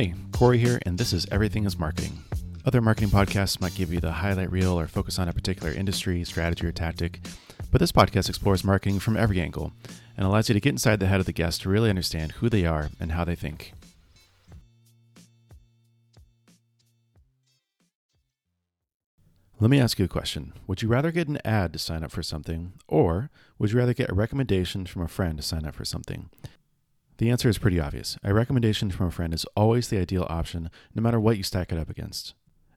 Hey, Corey here, and this is Everything is Marketing. Other marketing podcasts might give you the highlight reel or focus on a particular industry, strategy, or tactic, but this podcast explores marketing from every angle and allows you to get inside the head of the guest to really understand who they are and how they think. Let me ask you a question. Would you rather get an ad to sign up for something, or would you rather get a recommendation from a friend to sign up for something? The answer is pretty obvious. A recommendation from a friend is always the ideal option, no matter what you stack it up against.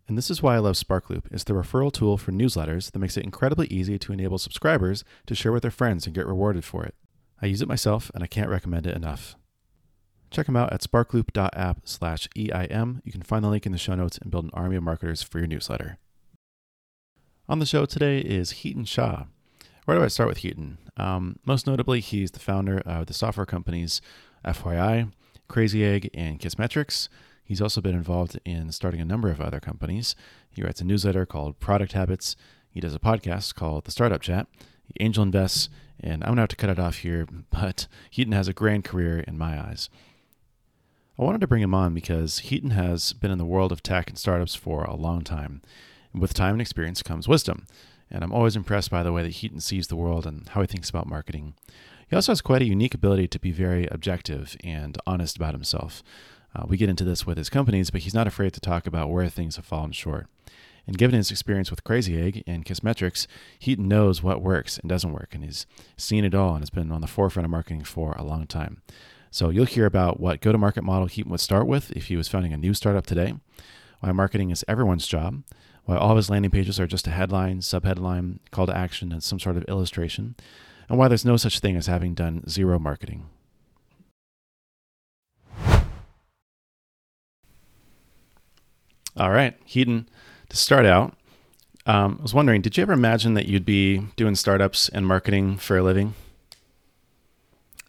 And this is why I love Sparkloop. It's the referral tool for newsletters that makes it incredibly easy to enable subscribers to share with their friends and get rewarded for it. I use it myself and I can't recommend it enough. Check them out at sparkloop.app slash EIM. You can find the link in the show notes and build an army of marketers for your newsletter. On the show today is Hiten Shah. Where do I start with Hiten? Um, most notably, he's the founder of the software companies FYI, Crazy Egg, and Kissmetrics. He's also been involved in starting a number of other companies. He writes a newsletter called Product Habits. He does a podcast called The Startup Chat. He angel invests, and I'm going to have to cut it off here, but Hiten has a grand career in my eyes. I wanted to bring him on because Hiten has been in the world of tech and startups for a long time. With time and experience comes wisdom. And I'm always impressed by the way that Hiten sees the world and how he thinks about marketing. He also has quite a unique ability to be very objective and honest about himself. Uh, we get into this with his companies, but he's not afraid to talk about where things have fallen short. And given his experience with Crazy Egg and Kissmetrics, he knows what works and doesn't work, and he's seen it all and has been on the forefront of marketing for a long time. So you'll hear about what go-to-market model Hiten would start with if he was founding a new startup today, why marketing is everyone's job, why all of his landing pages are just a headline, subheadline, call to action, and some sort of illustration, and why there's no such thing as having done zero marketing. All right, Hiten, to start out, um, I was wondering, did you ever imagine that you'd be doing startups and marketing for a living?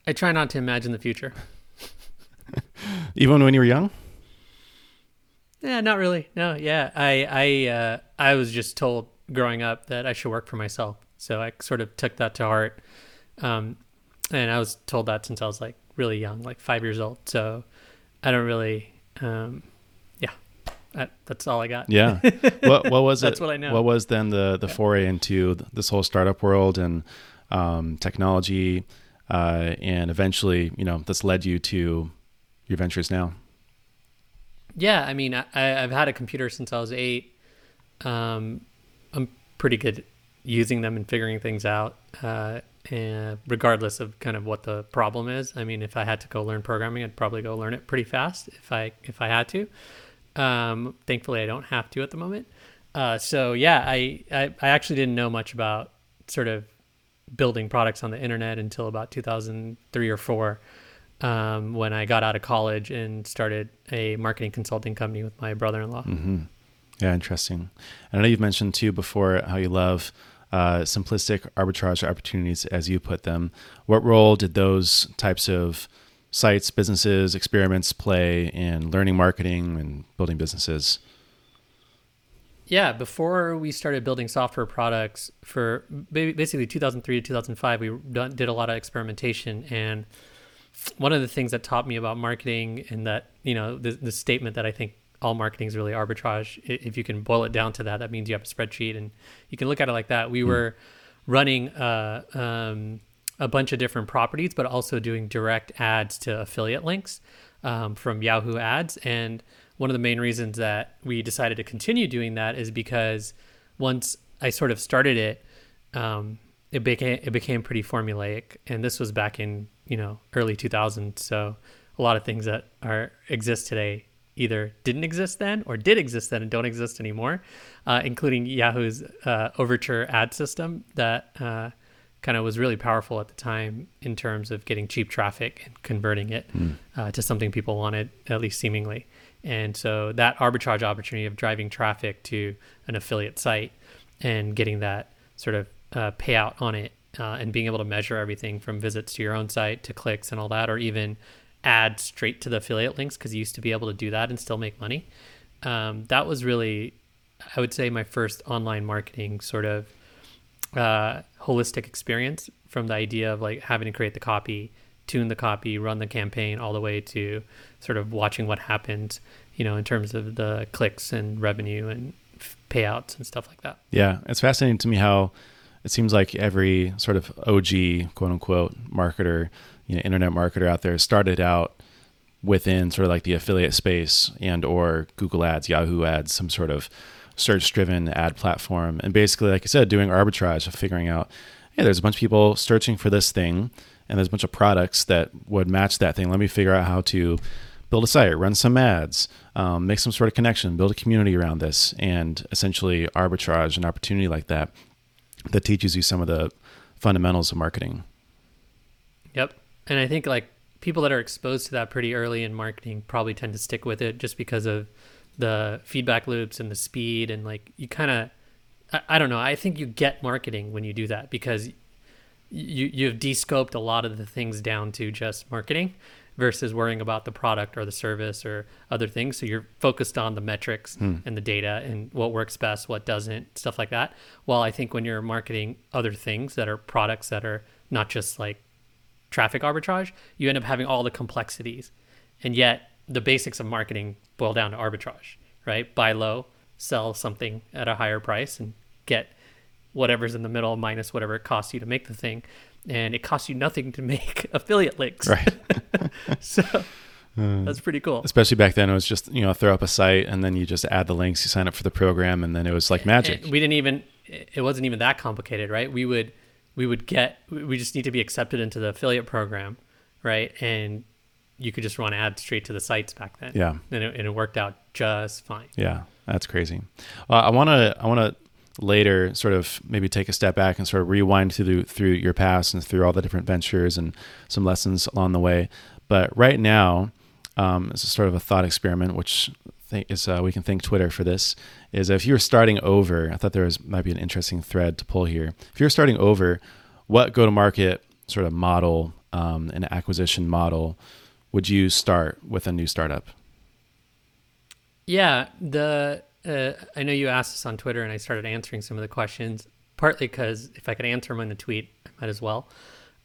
I try not to imagine the future. Even when you were young? Yeah, not really. No, yeah. I I uh, I was just told growing up that I should work for myself. So I sort of took that to heart. Um, and I was told that since I was like really young, like five years old. So I don't really, um, yeah, that, that's all I got. Yeah. What, what was that's it? That's what I know. What was then the, the foray into this whole startup world and um, technology? Uh, and eventually, you know, this led you to your ventures now. Yeah. I mean, I, I've had a computer since I was eight. Um, I'm pretty good using them and figuring things out, uh, and regardless of kind of what the problem is. I mean, if I had to go learn programming, I'd probably go learn it pretty fast if I if I had to. Um, thankfully, I don't have to at the moment. Uh, so yeah, I, I I actually didn't know much about sort of building products on the internet until about 2003 or four. Um, when I got out of college and started a marketing consulting company with my brother-in-law. Mm-hmm. Yeah, interesting. I know you've mentioned too before how you love uh, simplistic arbitrage opportunities, as you put them. What role did those types of sites, businesses, experiments play in learning marketing and building businesses? Yeah, before we started building software products for basically 2003 to 2005, we did a lot of experimentation. And one of the things that taught me about marketing and that, you know, the, the statement that I think all marketing is really arbitrage. If you can boil it down to that, that means you have a spreadsheet and you can look at it like that. We mm. were running uh, um, a bunch of different properties, but also doing direct ads to affiliate links um, from Yahoo Ads. And one of the main reasons that we decided to continue doing that is because once I sort of started it, um, it became it became pretty formulaic. And this was back in you know early 2000s, so a lot of things that are exist today either didn't exist then or did exist then and don't exist anymore, uh, including Yahoo's uh, Overture ad system that uh, kind of was really powerful at the time in terms of getting cheap traffic and converting it mm. to something people wanted, at least seemingly. And so that arbitrage opportunity of driving traffic to an affiliate site and getting that sort of uh, payout on it uh, and being able to measure everything from visits to your own site to clicks and all that, or even add straight to the affiliate links because you used to be able to do that and still make money. Um, that was really, I would say, my first online marketing sort of uh, holistic experience from the idea of like having to create the copy tune the copy, run the campaign, all the way to sort of watching what happens, you know, in terms of the clicks and revenue and payouts and stuff like that. Yeah, it's fascinating to me how it seems like every sort of OG quote unquote marketer, you know, internet marketer out there started out within sort of like the affiliate space and or Google Ads, Yahoo Ads, some sort of search driven ad platform. And basically, like I said, doing arbitrage of figuring out, hey, there's a bunch of people searching for this thing and there's a bunch of products that would match that thing. Let me figure out how to build a site, run some ads, um, make some sort of connection, build a community around this, and essentially arbitrage an opportunity like that that teaches you some of the fundamentals of marketing. And I think like people that are exposed to that pretty early in marketing probably tend to stick with it just because of the feedback loops and the speed and like you kind of I, I, don't know. I think you get marketing when you do that because you you've descoped a lot of the things down to just marketing versus worrying about the product or the service or other things. So you're focused on the metrics hmm. and the data and what works best what doesn't stuff like that. While i think when you're marketing other things that are products that are not just like traffic arbitrage you end up having all the complexities and yet the basics of marketing boil down to arbitrage, right? Buy low, sell something at a higher price, and get whatever's in the middle minus whatever it costs you to make the thing. And it costs you nothing to make affiliate links. Right. so uh, that's pretty cool. Especially back then, it was just, you know, throw up a site and then you just add the links, you sign up for the program, and then it was like magic. And we didn't even, it wasn't even that complicated, right? We would, we would get, we just need to be accepted into the affiliate program, right? And you could just run ads straight to the sites back then. Yeah, and it, and it worked out just fine. Yeah, that's crazy. Uh, I want to I want to later sort of maybe take a step back and sort of rewind through through your past and through all the different ventures and some lessons along the way. But right now, um, it's sort of a thought experiment, which is uh, we can thank Twitter for this. Is if you were starting over, I thought there was might be an interesting thread to pull here. If you're starting over, what go to market sort of model um, and acquisition model would you start with a new startup? Yeah, the uh, I know you asked this on Twitter, and I started answering some of the questions. Partly because if I could answer them in a tweet, I might as well.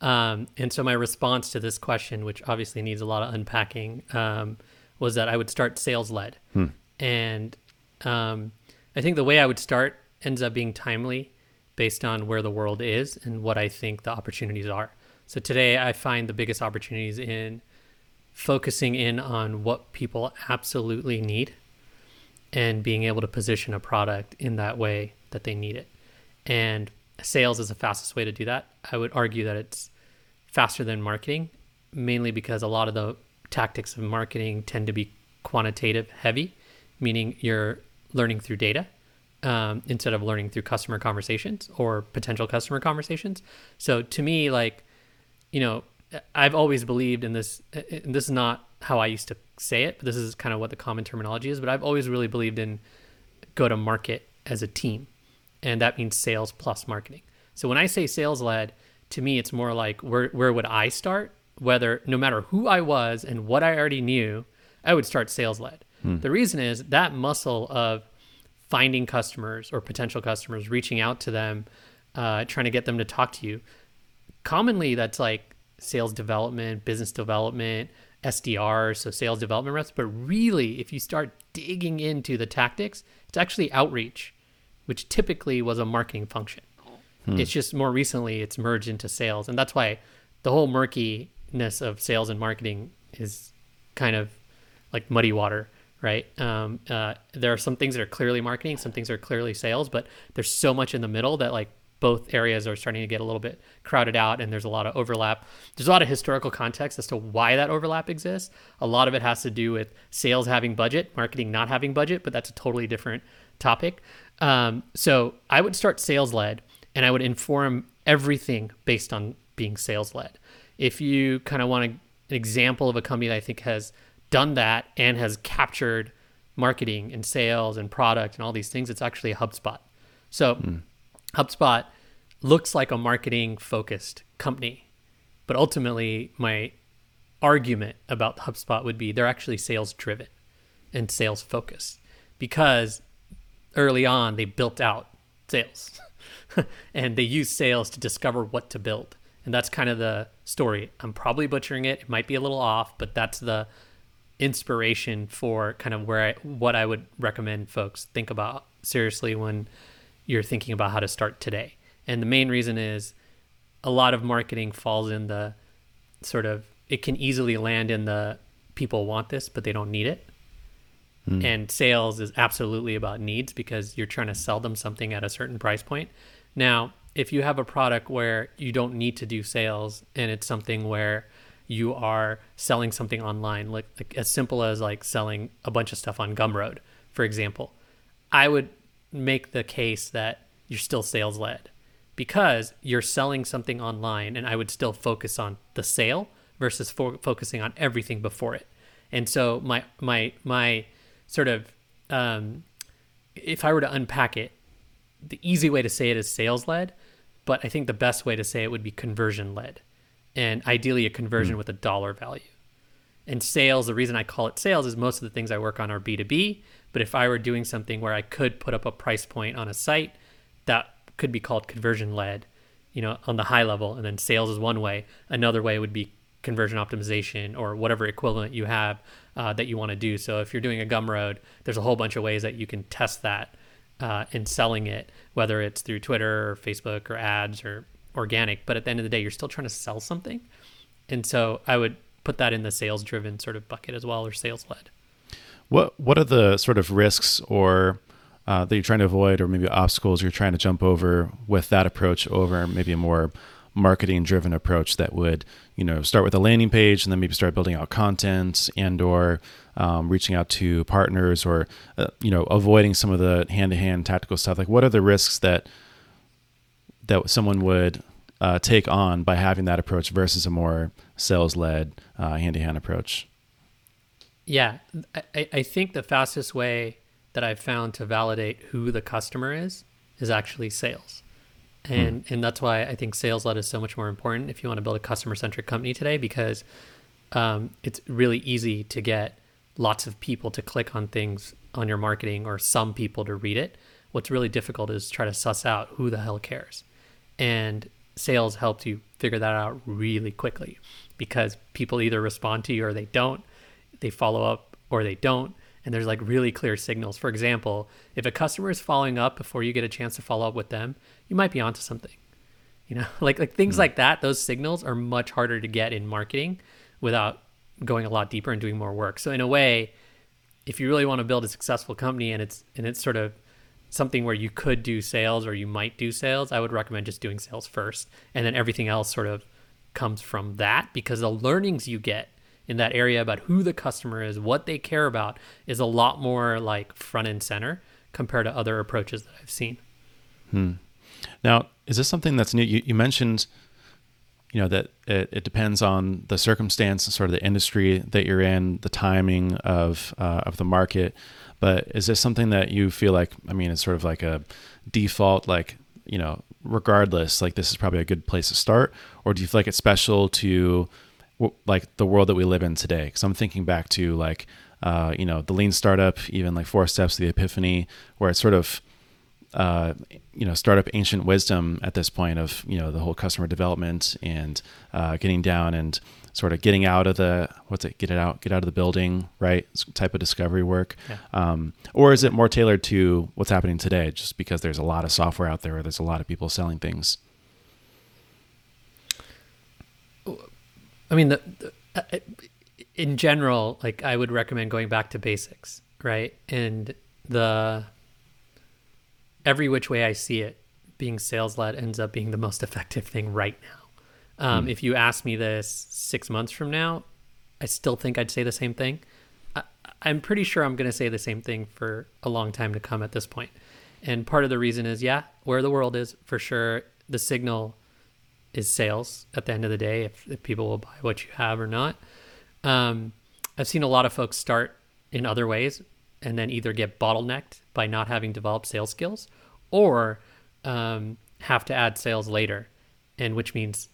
Um, and so my response to this question, which obviously needs a lot of unpacking, um, was that I would start sales led. Hmm. And um, I think the way I would start ends up being timely based on where the world is and what I think the opportunities are. So today I find the biggest opportunities in focusing in on what people absolutely need and being able to position a product in that way that they need it. And sales is the fastest way to do that. I would argue that it's faster than marketing, mainly because a lot of the tactics of marketing tend to be quantitative heavy, meaning you're learning through data um, instead of learning through customer conversations or potential customer conversations. So to me, like, you know, I've always believed in this, and this is not how I used to say it, but this is kind of what the common terminology is. But I've always really believed in go to market as a team, and that means sales plus marketing. So when I say sales led, to me, it's more like where where would I start? Whether no matter who I was and what I already knew, I would start sales led. Hmm. The reason is that muscle of finding customers or potential customers, reaching out to them, uh, trying to get them to talk to you. Commonly, that's like sales development, business development, SDRs, so sales development reps. But really, if you start digging into the tactics, it's actually outreach, which typically was a marketing function. Hmm. It's just more recently it's merged into sales. And that's why the whole murkiness of sales and marketing is kind of like muddy water, right? Um, uh, there are some things that are clearly marketing, some things are clearly sales, but there's so much in the middle that like both areas are starting to get a little bit crowded out and there's a lot of overlap. There's a lot of historical context as to why that overlap exists. A lot of it has to do with sales having budget, marketing not having budget, but that's a totally different topic. Um, so I would start sales led and I would inform everything based on being sales led. If you kind of want an example of a company that I think has done that and has captured marketing and sales and product and all these things, it's actually HubSpot. So, mm HubSpot looks like a marketing focused company, but ultimately, my argument about HubSpot would be they're actually sales driven and sales focused because early on they built out sales and they use sales to discover what to build And that's kind of the story. I'm probably butchering it. It might be a little off, but that's the inspiration for kind of where I, what I would recommend folks think about seriously when you're thinking about how to start today. And the main reason is a lot of marketing falls in the sort of it can easily land in the people want this but they don't need it. Mm. And sales is absolutely about needs because you're trying to sell them something at a certain price point. Now, if you have a product where you don't need to do sales and it's something where you are selling something online, like, like as simple as like selling a bunch of stuff on Gumroad, for example, I would make the case that you're still sales led because you're selling something online and I would still focus on the sale versus fo- focusing on everything before it. And so my my my sort of um, if I were to unpack it, the easy way to say it is sales led, but I think the best way to say it would be conversion led, and ideally a conversion mm. with a dollar value. And sales, the reason I call it sales is most of the things I work on are B2B. But if I were doing something where I could put up a price point on a site, that could be called conversion led, you know, on the high level. And then sales is one way. Another way would be conversion optimization or whatever equivalent you have uh, that you want to do. So if you're doing a Gumroad, there's a whole bunch of ways that you can test that uh, in selling it, whether it's through Twitter or Facebook or ads or organic. But at the end of the day, you're still trying to sell something. And so I would put that in the sales driven sort of bucket as well or sales led. What what are the sort of risks or uh, that you're trying to avoid, or maybe obstacles you're trying to jump over with that approach over maybe a more marketing driven approach that would you know start with a landing page and then maybe start building out content and or um, reaching out to partners or uh, you know avoiding some of the hand to hand tactical stuff. Like what are the risks that that someone would uh, take on by having that approach versus a more sales led hand to hand approach? Yeah. I, I think the fastest way that I've found to validate who the customer is is actually sales. Hmm. And mm. and that's why I think sales led is so much more important if you want to build a customer centric company today because um, it's really easy to get lots of people to click on things on your marketing or some people to read it. What's really difficult is try to suss out who the hell cares. And sales helps you figure that out really quickly because people either respond to you or they don't. They follow up or they don't and there's like really clear signals. For example, if a customer is following up before you get a chance to follow up with them, you might be onto something. You know, like like things mm-hmm. like that, those signals are much harder to get in marketing without going a lot deeper and doing more work. So in a way, if you really want to build a successful company and it's and it's sort of something where you could do sales or you might do sales, I would recommend just doing sales first and then everything else sort of comes from that because the learnings you get in that area about who the customer is, what they care about, is a lot more like front and center compared to other approaches that I've seen. Hmm. Now, is this something that's new? You, you mentioned, you know, that it, it, depends on the circumstance, sort of the industry that you're in, the timing of uh, of the market. But is this something that you feel like? I mean, it's sort of like a default, like you know, regardless, like this is probably a good place to start, or do you feel like it's special to like the world that we live in today. Because I'm thinking back to like uh, you know the lean startup, even like four steps to the epiphany, where it's sort of uh, you know startup ancient wisdom at this point of you know the whole customer development and uh, getting down and sort of getting out of the what's it get it out get out of the building right type of discovery work yeah. um, or is it more tailored to what's happening today just because there's a lot of software out there or there's a lot of people selling things I mean, the, the, uh, in general, like I would recommend going back to basics, right? And the every which way I see it, being sales led ends up being the most effective thing right now. Um, mm. If you ask me this six months from now, I still think I'd say the same thing. I, I'm pretty sure I'm going to say the same thing for a long time to come at this point. And part of the reason is, yeah, where the world is for sure. The signal is sales at the end of the day if, if people will buy what you have or not um, i've seen a lot of folks start in other ways and then either get bottlenecked by not having developed sales skills or um, have to add sales later and which means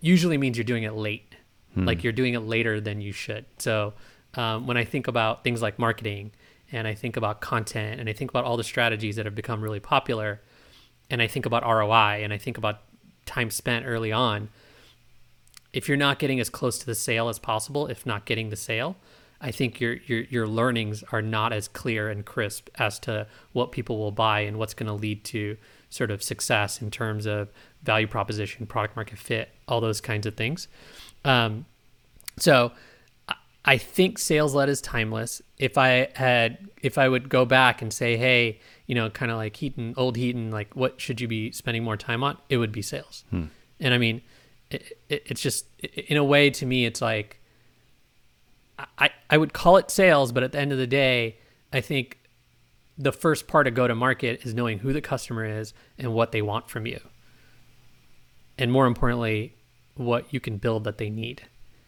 usually means you're doing it late hmm. like you're doing it later than you should so um, when i think about things like marketing and i think about content and i think about all the strategies that have become really popular and i think about roi and i think about time spent early on, if you're not getting as close to the sale as possible, if not getting the sale, I think your your your learnings are not as clear and crisp as to what people will buy and what's going to lead to sort of success in terms of value proposition, product market fit, all those kinds of things. Um, so I think sales led is timeless. If I had, if I would go back and say, hey, you know, kind of like Hiten, old Hiten, like what should you be spending more time on? It would be sales. Hmm. And I mean, it, it, it's just in a way to me, it's like I I would call it sales, but at the end of the day, I think the first part of go to market is knowing who the customer is and what they want from you. And more importantly, what you can build that they need.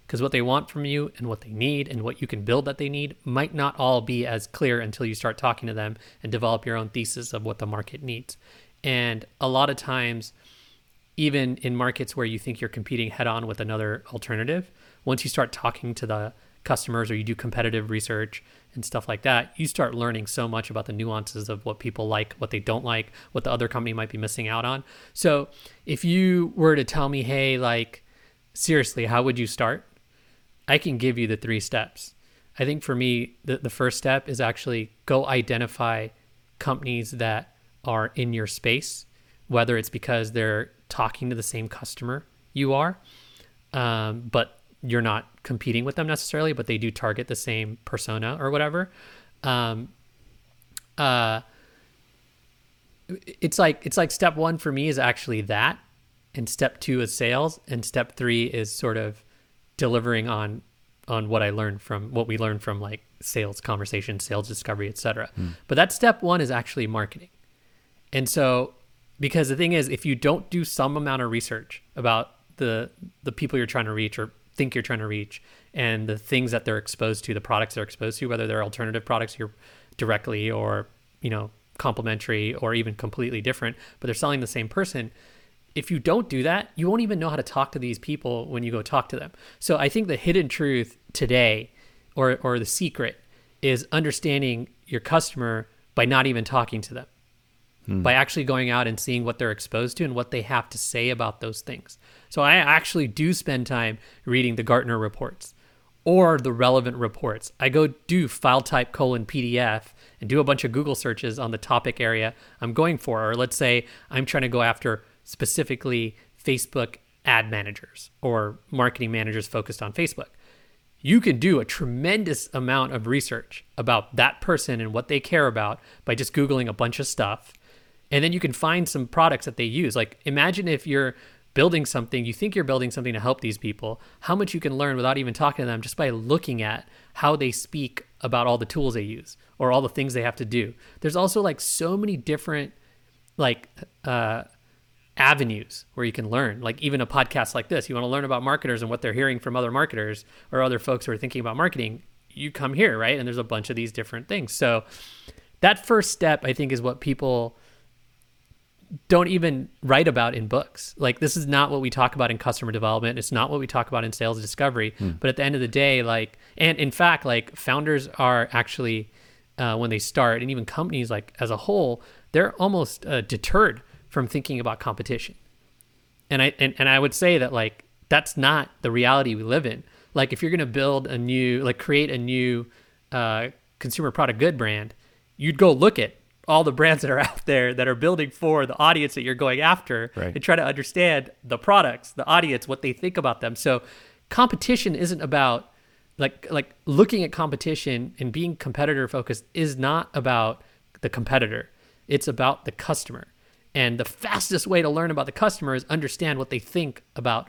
Because what they want from you and what they need and what you can build that they need might not all be as clear until you start talking to them and develop your own thesis of what the market needs. And a lot of times, even in markets where you think you're competing head on with another alternative, once you start talking to the customers or you do competitive research and stuff like that, you start learning so much about the nuances of what people like, what they don't like, what the other company might be missing out on. So if you were to tell me, hey, like, seriously, how would you start? I can give you the three steps. I think for me, the, the first step is actually go identify companies that are in your space, whether it's because they're talking to the same customer you are, um, but you're not competing with them necessarily, but they do target the same persona or whatever. Um, uh, it's like it's like step one for me is actually that, and step two is sales, and step three is sort of delivering on on what I learned from what we learned from like sales conversation, sales discovery, etc. Mm. But that step one is actually marketing, and so because the thing is, if you don't do some amount of research about the the people you're trying to reach or think you're trying to reach and the things that they're exposed to, the products they're exposed to, whether they're alternative products you're directly or, you know, complementary or even completely different, but they're selling the same person. If you don't do that, you won't even know how to talk to these people when you go talk to them. So I think the hidden truth today or or the secret is understanding your customer by not even talking to them. Hmm. By actually going out and seeing what they're exposed to and what they have to say about those things. So I actually do spend time reading the Gartner reports or the relevant reports. I go do file type colon PDF and do a bunch of Google searches on the topic area I'm going for. Or let's say I'm trying to go after specifically Facebook ad managers or marketing managers focused on Facebook. You can do a tremendous amount of research about that person and what they care about by just Googling a bunch of stuff. And then you can find some products that they use. Like, imagine if you're building something, you think you're building something to help these people, how much you can learn without even talking to them just by looking at how they speak about all the tools they use or all the things they have to do. There's also like so many different like uh, avenues where you can learn. Like even a podcast like this, you want to learn about marketers and what they're hearing from other marketers or other folks who are thinking about marketing. You come here, right? And there's a bunch of these different things. So that first step, I think, is what people don't even write about in books. Like this is not what we talk about in customer development. It's not what we talk about in sales discovery. Hmm. But at the end of the day, like, and in fact, like founders are actually uh, when they start, and even companies like as a whole, they're almost uh, deterred from thinking about competition. And I and, and I would say that like that's not the reality we live in. Like if you're going to build a new, like create a new uh, consumer product good brand, you'd go look at all the brands that are out there that are building for the audience that you're going after right. and try to understand the products, the audience, what they think about them. So competition isn't about like like looking at competition and being competitor focused is not about the competitor. It's about the customer. And the fastest way to learn about the customer is understand what they think about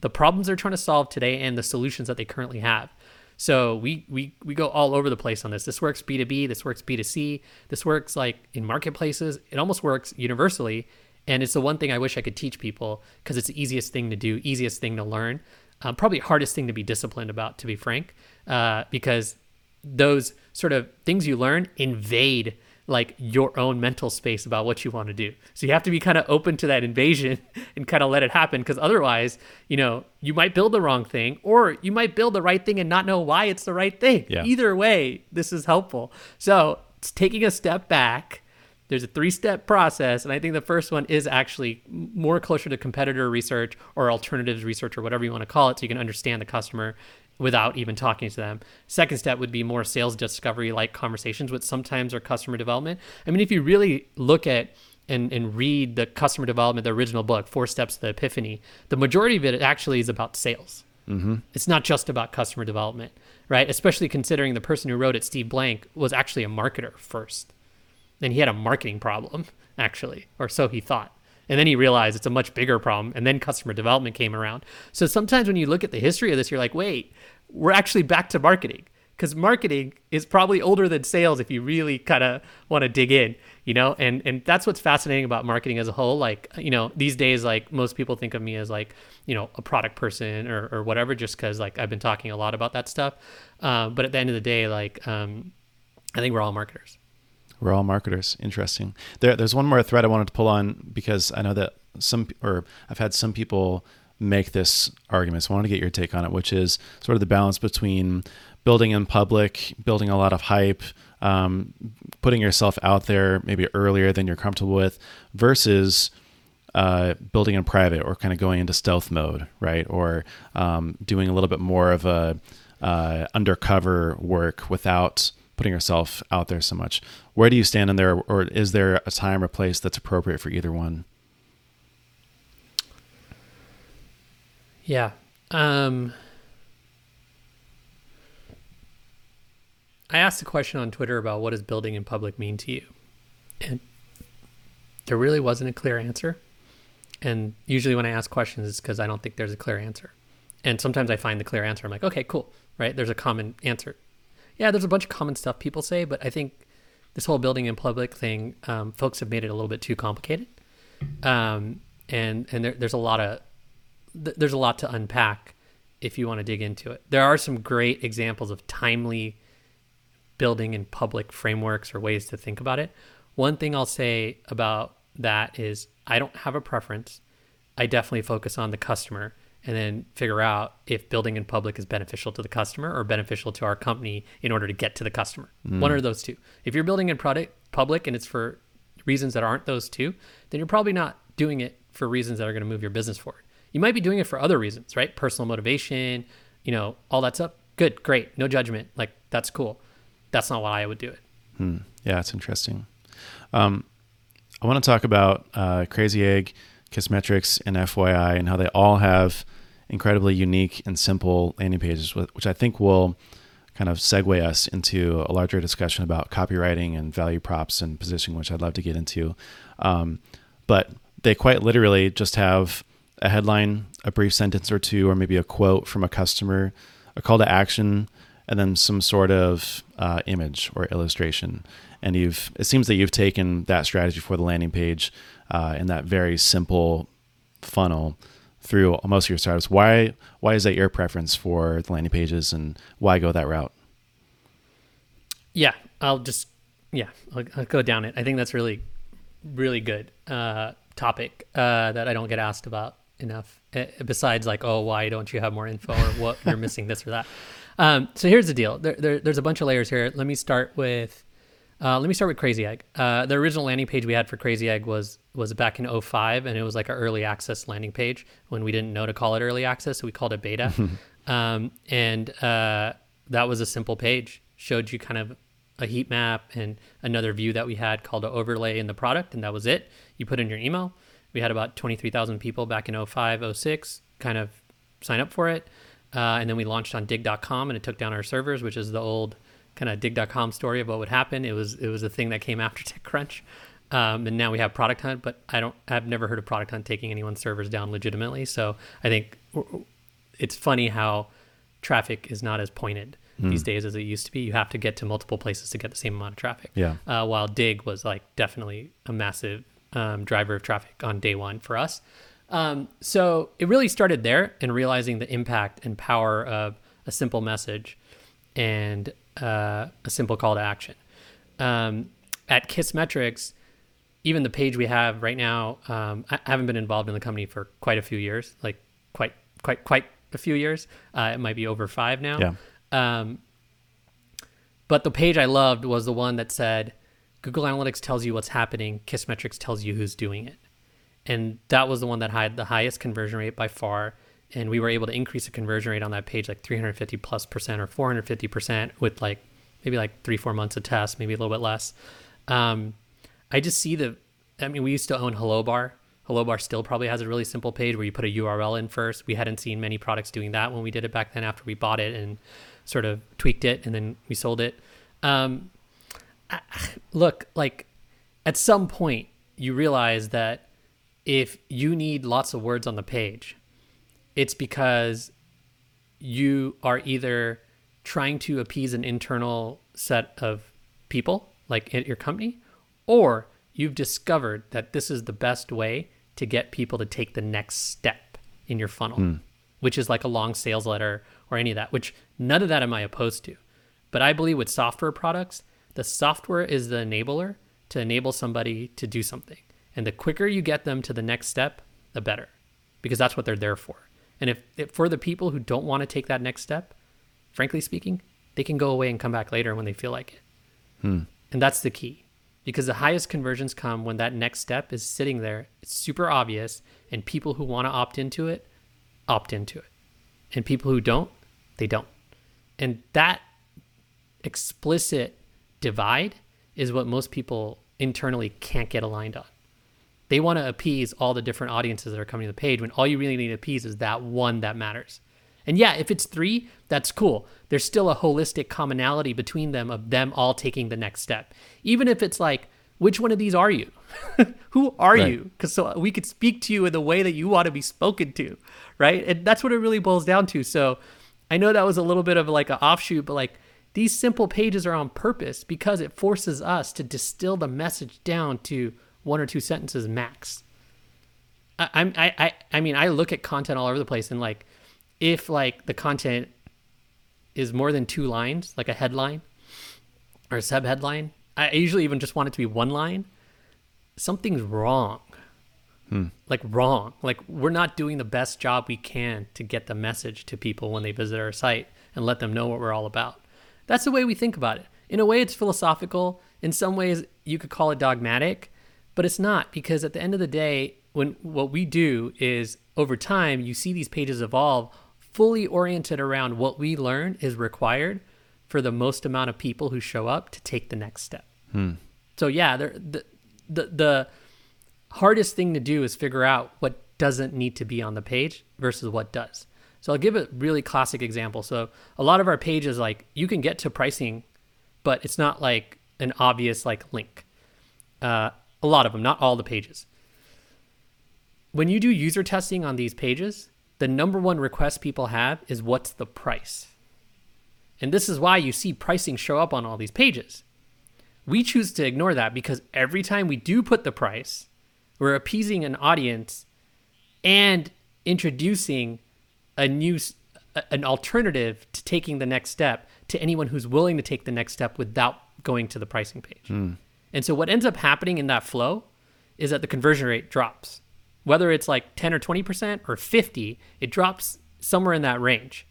the problems they're trying to solve today and the solutions that they currently have. So we we we go all over the place on this. This works B2B, this works B2C, this works like in marketplaces. It almost works universally. And it's the one thing I wish I could teach people because it's the easiest thing to do, easiest thing to learn, um, probably hardest thing to be disciplined about, to be frank, uh, because those sort of things you learn invade like your own mental space about what you want to do. So you have to be kind of open to that invasion and kind of let it happen because otherwise, you know, you might build the wrong thing or you might build the right thing and not know why it's the right thing. Yeah. Either way, this is helpful. So it's taking a step back there's a three step process. And I think the first one is actually more closer to competitor research or alternatives research or whatever you want to call it so you can understand the customer without even talking to them. Second step would be more sales discovery like conversations, which sometimes are customer development. I mean, if you really look at and, and read the customer development, the original book, Four Steps to the Epiphany, the majority of it actually is about sales. Mm-hmm. It's not just about customer development, right? Especially considering the person who wrote it, Steve Blank, was actually a marketer first. And he had a marketing problem, actually, or so he thought. And then he realized it's a much bigger problem. And then customer development came around. So sometimes when you look at the history of this, you're like, wait, we're actually back to marketing because marketing is probably older than sales if you really kind of want to dig in you know and and that's what's fascinating about marketing as a whole like you know these days like most people think of me as like you know a product person or, or whatever just because like i've been talking a lot about that stuff uh, but at the end of the day like um, i think we're all marketers we're all marketers interesting there, there's one more thread i wanted to pull on because i know that some or i've had some people make this argument. So I want to get your take on it, which is sort of the balance between building in public, building a lot of hype, um, putting yourself out there maybe earlier than you're comfortable with, versus uh, building in private or kind of going into stealth mode, right? Or um, doing a little bit more of a uh, undercover work without putting yourself out there so much. Where do you stand in there, or is there a time or place that's appropriate for either one? Yeah. Um, I asked a question on Twitter about what does building in public mean to you? And there really wasn't a clear answer. And usually when I ask questions, it's because I don't think there's a clear answer. And sometimes I find the clear answer. I'm like, okay, cool, right? There's a common answer. Yeah, there's a bunch of common stuff people say, but I think this whole building in public thing, um, folks have made it a little bit too complicated. Um, and and there, there's a lot of th- there's a lot to unpack if you want to dig into it. There are some great examples of timely building in public frameworks or ways to think about it. One thing I'll say about that is I don't have a preference. I definitely focus on the customer and then figure out if building in public is beneficial to the customer or beneficial to our company in order to get to the customer. Mm. One of those two. If you're building in product public and it's for reasons that aren't those two, then you're probably not doing it for reasons that are going to move your business forward. You might be doing it for other reasons, right? Personal motivation, you know, all that stuff. Good, great, no judgment. Like that's cool. That's not why I would do it. Hmm. Yeah, it's interesting. Um, I want to talk about uh, Crazy Egg, Kissmetrics, and FYI, and how they all have incredibly unique and simple landing pages, which I think will kind of segue us into a larger discussion about copywriting and value props and positioning, which I'd love to get into. Um, but they quite literally just have a headline, a brief sentence or two, or maybe a quote from a customer, a call to action, and then some sort of uh, image or illustration. And you've it seems that you've taken that strategy for the landing page uh, in that very simple funnel through most of your startups. Why why is that your preference for the landing pages, and why go that route? Yeah, I'll just yeah I'll, I'll go down it. I think that's really really good uh, topic uh, that I don't get asked about enough. Uh, besides, like, oh, why don't you have more info or what you're missing this or that. Um, so here's the deal. There, there, there's a bunch of layers here. Let me start with. Uh, let me start with Crazy Egg. Uh, the original landing page we had for Crazy Egg was was back in 05, and it was like our early access landing page when we didn't know to call it early access, so we called it beta. um, and uh, that was a simple page. Showed you kind of a heat map and another view that we had called an overlay in the product, and that was it. You put in your email, we had about 23,000 people back in 05, 06 kind of sign up for it. Uh, and then we launched on digg.com and it took down our servers, which is the old kind of digg.com story of what would happen. It was, it was a thing that came after TechCrunch. Um, and now we have Product Hunt, but I don't, I've never heard of Product Hunt taking anyone's servers down legitimately. So I think it's funny how traffic is not as pointed mm. these days as it used to be. You have to get to multiple places to get the same amount of traffic. Yeah. Uh, while Digg was like definitely a massive um, driver of traffic on day one for us. Um, so it really started there and realizing the impact and power of a simple message and uh, a simple call to action. Um, at Kissmetrics, even the page we have right now, um, I haven't been involved in the company for quite a few years, like quite, quite, quite a few years. Uh, it might be over five now. Yeah. Um, but the page I loved was the one that said, Google Analytics tells you what's happening, Kissmetrics tells you who's doing it. And that was the one that had the highest conversion rate by far. And we were able to increase the conversion rate on that page like 350 plus percent or 450 percent with like maybe like three, four months of tests maybe a little bit less. Um, I just see the, I mean, we used to own Hello Bar. Hello Bar still probably has a really simple page where you put a URL in first. We hadn't seen many products doing that when we did it back then after we bought it and sort of tweaked it and then we sold it. Um, I, look, like at some point you realize that if you need lots of words on the page, it's because you are either trying to appease an internal set of people, like at your company, or you've discovered that this is the best way to get people to take the next step in your funnel, mm. which is like a long sales letter or any of that, which none of that am I opposed to. But I believe with software products, the software is the enabler to enable somebody to do something. And the quicker you get them to the next step, the better, because that's what they're there for. And if, if for the people who don't want to take that next step, frankly speaking, they can go away and come back later when they feel like it. Hmm. And that's the key because the highest conversions come when that next step is sitting there. It's super obvious, and people who want to opt into it opt into it. And people who don't, they don't. And that explicit divide is what most people internally can't get aligned on. They want to appease all the different audiences that are coming to the page when all you really need to appease is that one that matters. And yeah, if it's three, that's cool. There's still a holistic commonality between them of them all taking the next step. Even if it's like, which one of these are you? Who are right. you? Because so we could speak to you in the way that you want to be spoken to, right? And that's what it really boils down to. So I know that was a little bit of like an offshoot, but like these simple pages are on purpose because it forces us to distill the message down to one or two sentences max. I, I, I, I mean, I look at content all over the place and like if like the content is more than two lines, like a headline or a sub headline, I usually even just want it to be one line. Something's wrong. Hmm. Like wrong. Like we're not doing the best job we can to get the message to people when they visit our site and let them know what we're all about. That's the way we think about it. In a way, it's philosophical. In some ways, you could call it dogmatic, but it's not because at the end of the day, when what we do is over time, you see these pages evolve fully oriented around what we learn is required for the most amount of people who show up to take the next step. Hmm. So yeah, the, the the hardest thing to do is figure out what doesn't need to be on the page versus what does. So I'll give a really classic example. So a lot of our pages, like you can get to pricing, but it's not like an obvious like link. Uh, a lot of them, not all the pages. When you do user testing on these pages, the number one request people have is what's the price? And this is why you see pricing show up on all these pages. We choose to ignore that because every time we do put the price, we're appeasing an audience and introducing a new an alternative to taking the next step to anyone who's willing to take the next step without going to the pricing page. Mm. And so what ends up happening in that flow is that the conversion rate drops whether it's like 10 or 20% or 50, it drops somewhere in that range.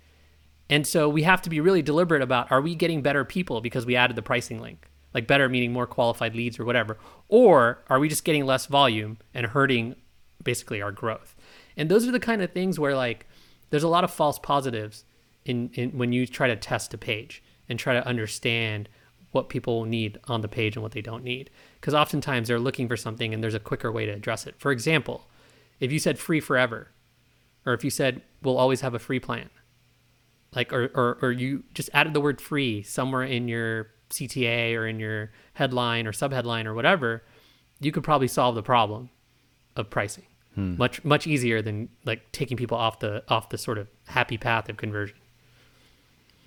And so we have to be really deliberate about are we getting better people because we added the pricing link? Like better meaning more qualified leads or whatever. Or are we just getting less volume and hurting basically our growth? And those are the kind of things where like there's a lot of false positives in, in when you try to test a page and try to understand what people need on the page and what they don't need. Because oftentimes they're looking for something and there's a quicker way to address it. For example, if you said free forever, or if you said we'll always have a free plan, like or or, or you just added the word free somewhere in your CTA or in your headline or subheadline or whatever, you could probably solve the problem of pricing hmm. much much easier than like taking people off the off the sort of happy path of conversion.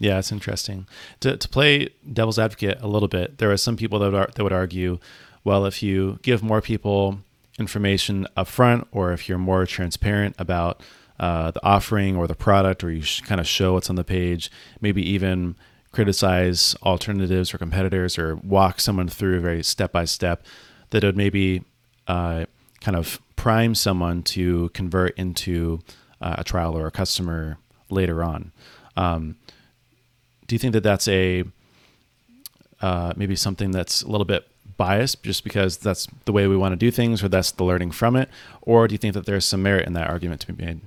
Yeah, it's interesting. To to play devil's advocate a little bit, there are some people that would, that would argue, well, if you give more people information upfront, or if you're more transparent about uh, the offering or the product, or you kind of show what's on the page, maybe even criticize alternatives or competitors, or walk someone through very step by step, that it would maybe uh, kind of prime someone to convert into uh, a trial or a customer later on. Um, do you think that that's a uh, maybe something that's a little bit biased just because that's the way we want to do things or that's the learning from it? Or do you think that there's some merit in that argument to be made?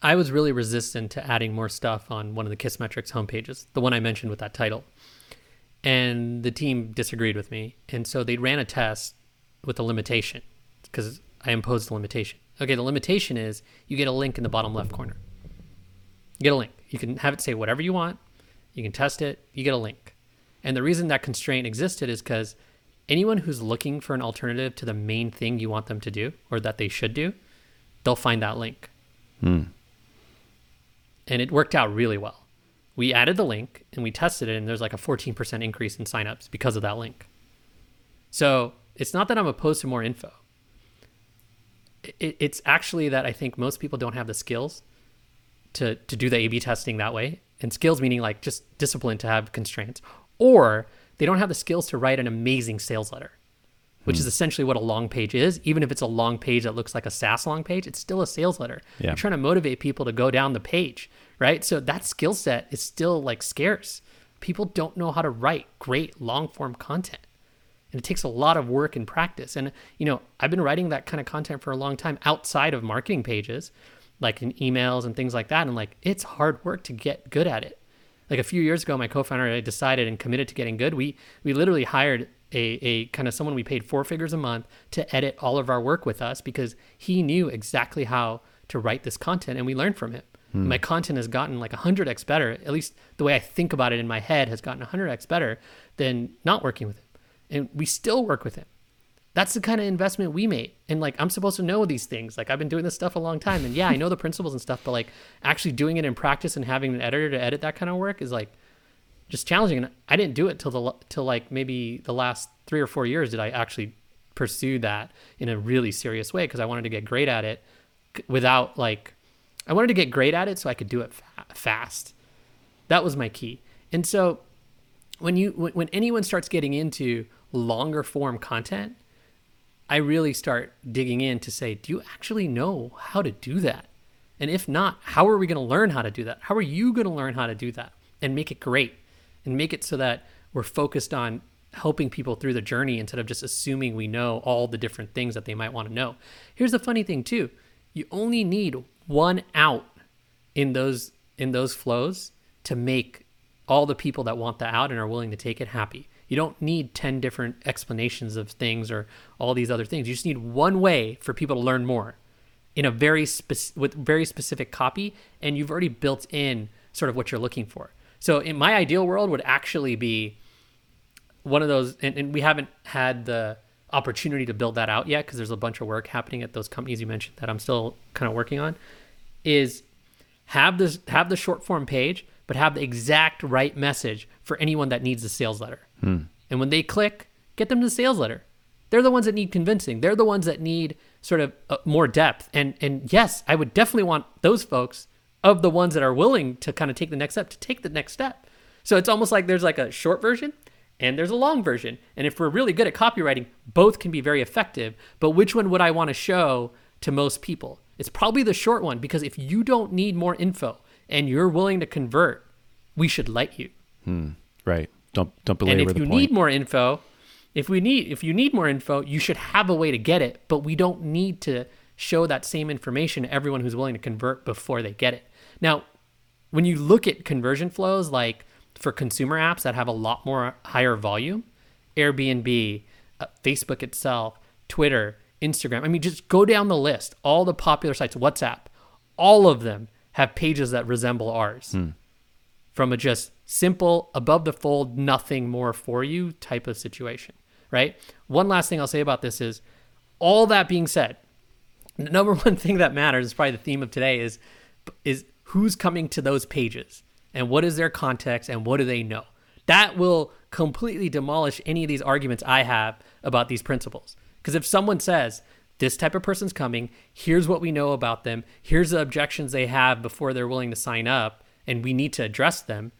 I was really resistant to adding more stuff on one of the Kissmetrics homepages, the one I mentioned with that title. And the team disagreed with me. And so they ran a test with a limitation because I imposed the limitation. Okay, the limitation is you get a link in the bottom left corner. Get a link. You can have it say whatever you want. You can test it. You get a link. And the reason that constraint existed is because anyone who's looking for an alternative to the main thing you want them to do or that they should do, they'll find that link. Hmm. And it worked out really well. We added the link and we tested it, and there's like a 14% increase in signups because of that link. So it's not that I'm opposed to more info. It's actually that I think most people don't have the skills to, to do the A B testing that way. And skills meaning like just discipline to have constraints. Or they don't have the skills to write an amazing sales letter which is hmm. essentially what a long page is. Even if it's a long page that looks like a SaaS long page, it's still a sales letter. Yeah. You're trying to motivate people to go down the page, right? So that skill set is still like scarce. People don't know how to write great long form content. And it takes a lot of work and practice. And, you know, I've been writing that kind of content for a long time outside of marketing pages, like in emails and things like that. And like, it's hard work to get good at it. Like a few years ago, my co-founder and I decided and committed to getting good. We we literally hired a, a kind of someone we paid four figures a month to edit all of our work with us because he knew exactly how to write this content and we learned from him. Hmm. My content has gotten like 100x better. At least the way I think about it in my head has gotten 100x better than not working with him. And we still work with him. That's the kind of investment we made. And like, I'm supposed to know these things. Like, I've been doing this stuff a long time. And yeah, I know the principles and stuff, but like, actually doing it in practice and having an editor to edit that kind of work is like, just challenging. And I didn't do it till the till like maybe the last three or four years did I actually pursue that in a really serious way because I wanted to get great at it without like I wanted to get great at it so I could do it fa- fast. That was my key. And so when you when, when anyone starts getting into longer form content, I really start digging in to say, do you actually know how to do that? And if not, how are we going to learn how to do that? How are you going to learn how to do that and make it great? and make it so that we're focused on helping people through the journey instead of just assuming we know all the different things that they might want to know. Here's the funny thing too. You only need one out in those in those flows to make all the people that want the out and are willing to take it happy. You don't need 10 different explanations of things or all these other things. You just need one way for people to learn more in a very with very specific copy and you've already built in sort of what you're looking for. So in my ideal world would actually be one of those, and, and we haven't had the opportunity to build that out yet because there's a bunch of work happening at those companies you mentioned that I'm still kind of working on. Is have this have the short form page, but have the exact right message for anyone that needs the sales letter. Hmm. And when they click, get them the sales letter. They're the ones that need convincing. They're the ones that need sort of uh, more depth. And and yes, I would definitely want those folks of the ones that are willing to kind of take the next step to take the next step. So it's almost like there's like a short version and there's a long version. And if we're really good at copywriting, both can be very effective. But which one would I want to show to most people? It's probably the short one because if you don't need more info and you're willing to convert, we should let you. Hmm. Right. Don't don't belabor And if you point. need more info, if we need if you need more info, you should have a way to get it, but we don't need to show that same information to everyone who's willing to convert before they get it. Now, when you look at conversion flows, like for consumer apps that have a lot more higher volume, Airbnb, uh, Facebook itself, Twitter, Instagram, I mean, just go down the list, all the popular sites, WhatsApp, all of them have pages that resemble ours hmm. from a just simple, above the fold, nothing more for you type of situation, right? One last thing I'll say about this is all that being said, the number one thing that matters is probably the theme of today is is who's coming to those pages and what is their context and what do they know. That will completely demolish any of these arguments I have about these principles. Because if someone says, this type of person's coming, here's what we know about them, here's the objections they have before they're willing to sign up, and we need to address them,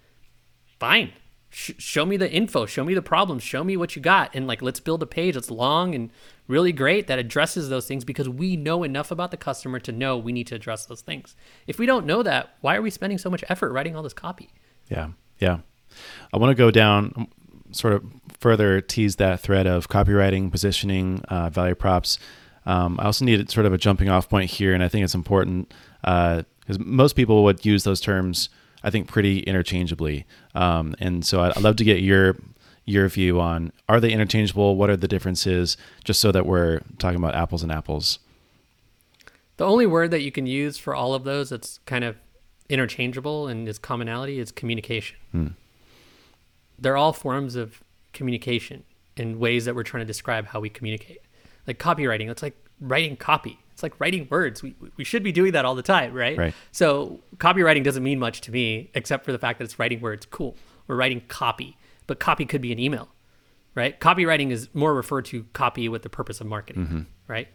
fine. Sh- show me the info, show me the problems, show me what you got, and like let's build a page that's long and really great that addresses those things because we know enough about the customer to know we need to address those things. If we don't know that, why are we spending so much effort writing all this copy? Yeah. Yeah. I want to go down sort of further tease that thread of copywriting, positioning, uh, value props, um, I also need sort of a jumping off point here, and I think it's important because uh, most people would use those terms, I think, pretty interchangeably. Um, and so I'd, I'd love to get your your view on are they interchangeable? What are the differences? Just so that we're talking about apples and apples. The only word that you can use for all of those that's kind of interchangeable and is commonality is communication. Hmm. They're all forms of communication in ways that we're trying to describe how we communicate. Like copywriting, it's like writing copy. It's like writing words. We, we should be doing that all the time, right? Right. So copywriting doesn't mean much to me except for the fact that it's writing words. Cool. We're writing copy, but copy could be an email, right? Copywriting is more referred to copy with the purpose of marketing, mm-hmm. right?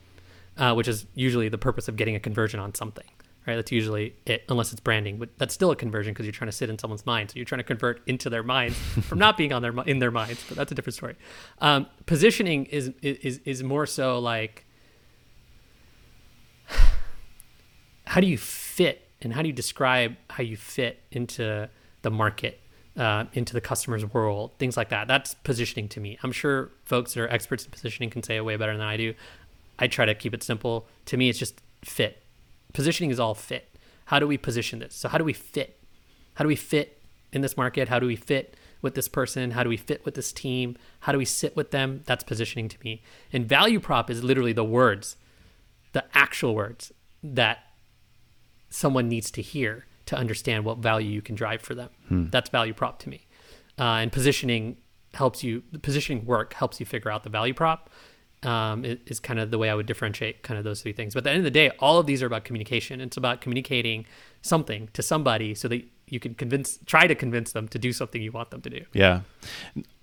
Uh, which is usually the purpose of getting a conversion on something right? That's usually it, unless it's branding, but that's still a conversion because you're trying to sit in someone's mind. So you're trying to convert into their minds from not being on their in their minds. But that's a different story. Um, positioning is is is more so like how do you fit and how do you describe how you fit into the market, uh, into the customer's world, things like that. That's positioning to me. I'm sure folks that are experts in positioning can say it way better than I do. I try to keep it simple. To me, it's just fit positioning is all fit. How do we position this? So how do we fit? How do we fit in this market? How do we fit with this person? How do we fit with this team? How do we sit with them? That's positioning to me. And value prop is literally the words, the actual words that someone needs to hear to understand what value you can drive for them. Hmm. That's value prop to me. Uh, and positioning helps you, positioning work helps you figure out the value prop um, is kind of the way I would differentiate kind of those three things. But at the end of the day, all of these are about communication. It's about communicating something to somebody so that you can convince, try to convince them to do something you want them to do. Yeah.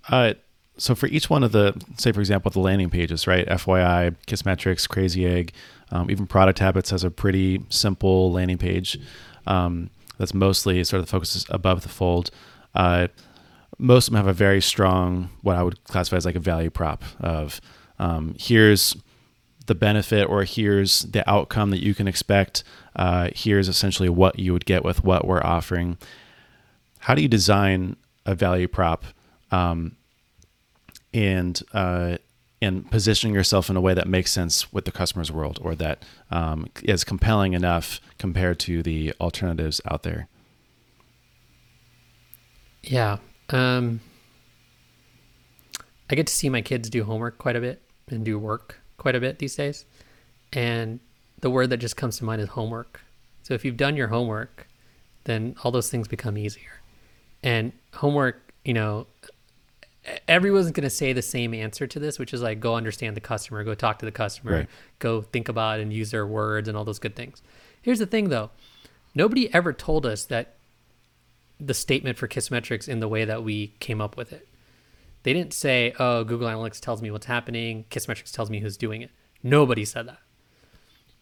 Uh, so for each one of the, say for example, the landing pages, right? FYI, Kissmetrics, Crazy Egg, um, even Product Habits has a pretty simple landing page um, that's mostly sort of the focus above the fold. Uh, most of them have a very strong, what I would classify as like a value prop of um, here's the benefit or here's the outcome that you can expect. Uh, here's essentially what you would get with what we're offering. How do you design a value prop um, and uh, and positioning yourself in a way that makes sense with the customer's world or that um, is compelling enough compared to the alternatives out there? Yeah. Um, I get to see my kids do homework quite a bit and do work quite a bit these days. And the word that just comes to mind is homework. So if you've done your homework, then all those things become easier. And homework, you know, everyone's going to say the same answer to this, which is like go understand the customer, go talk to the customer, right. go think about and use their words and all those good things. Here's the thing though. Nobody ever told us that the statement for Kissmetrics in the way that we came up with it. They didn't say, oh, Google Analytics tells me what's happening, Kissmetrics tells me who's doing it. Nobody said that.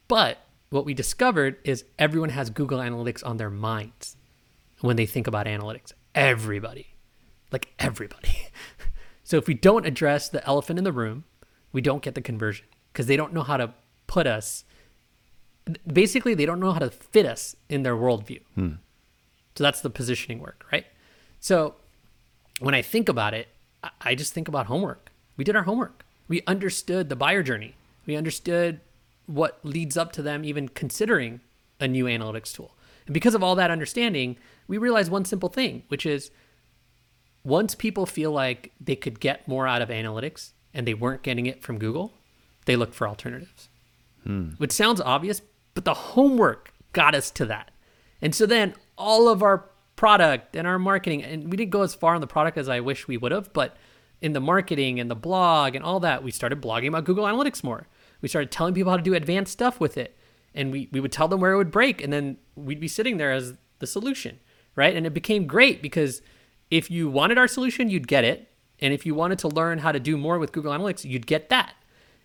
But what we discovered is everyone has Google Analytics on their minds when they think about analytics. Everybody. Like everybody. so if we don't address the elephant in the room, we don't get the conversion because they don't know how to put us. Basically, they don't know how to fit us in their worldview. Hmm. So that's the positioning work, right? So when I think about it, I just think about homework. We did our homework. We understood the buyer journey. We understood what leads up to them even considering a new analytics tool. And because of all that understanding, we realized one simple thing, which is once people feel like they could get more out of analytics and they weren't getting it from Google, they looked for alternatives. Hmm. Which sounds obvious, but the homework got us to that. And so then all of our product and our marketing. And we didn't go as far on the product as I wish we would have, but in the marketing and the blog and all that, we started blogging about Google Analytics more. We started telling people how to do advanced stuff with it. And we, we would tell them where it would break, and then we'd be sitting there as the solution, right? And it became great because if you wanted our solution, you'd get it. And if you wanted to learn how to do more with Google Analytics, you'd get that.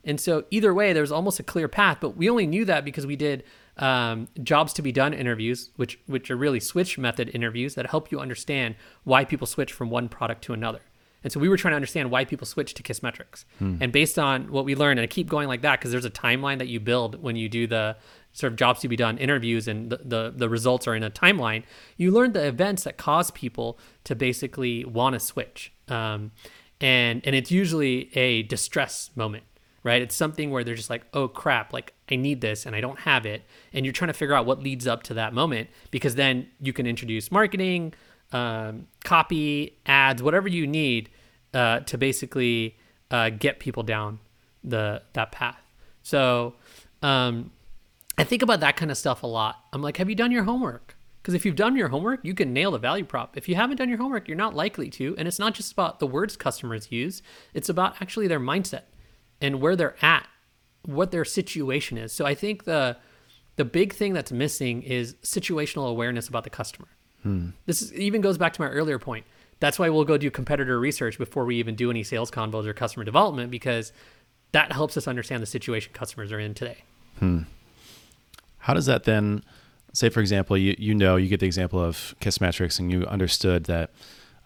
And so either way, there was almost a clear path, but we only knew that because we did um, jobs to be done interviews, which which are really switch method interviews that help you understand why people switch from one product to another. And so we were trying to understand why people switch to Kissmetrics. Hmm. And based on what we learned, and I keep going like that because there's a timeline that you build when you do the sort of jobs to be done interviews and the, the, the results are in a timeline, you learn the events that cause people to basically want to switch. Um, and and it's usually a distress moment right it's something where they're just like oh crap like i need this and i don't have it and you're trying to figure out what leads up to that moment because then you can introduce marketing um, copy ads whatever you need uh, to basically uh, get people down the that path so um, i think about that kind of stuff a lot i'm like have you done your homework because if you've done your homework, you can nail the value prop. If you haven't done your homework, you're not likely to. And it's not just about the words customers use, it's about actually their mindset and where they're at, what their situation is. So I think the the big thing that's missing is situational awareness about the customer. Hmm. This is, even goes back to my earlier point. That's why we'll go do competitor research before we even do any sales convos or customer development because that helps us understand the situation customers are in today. Hmm. How does that then say for example you you know you get the example of Kissmetrics and you understood that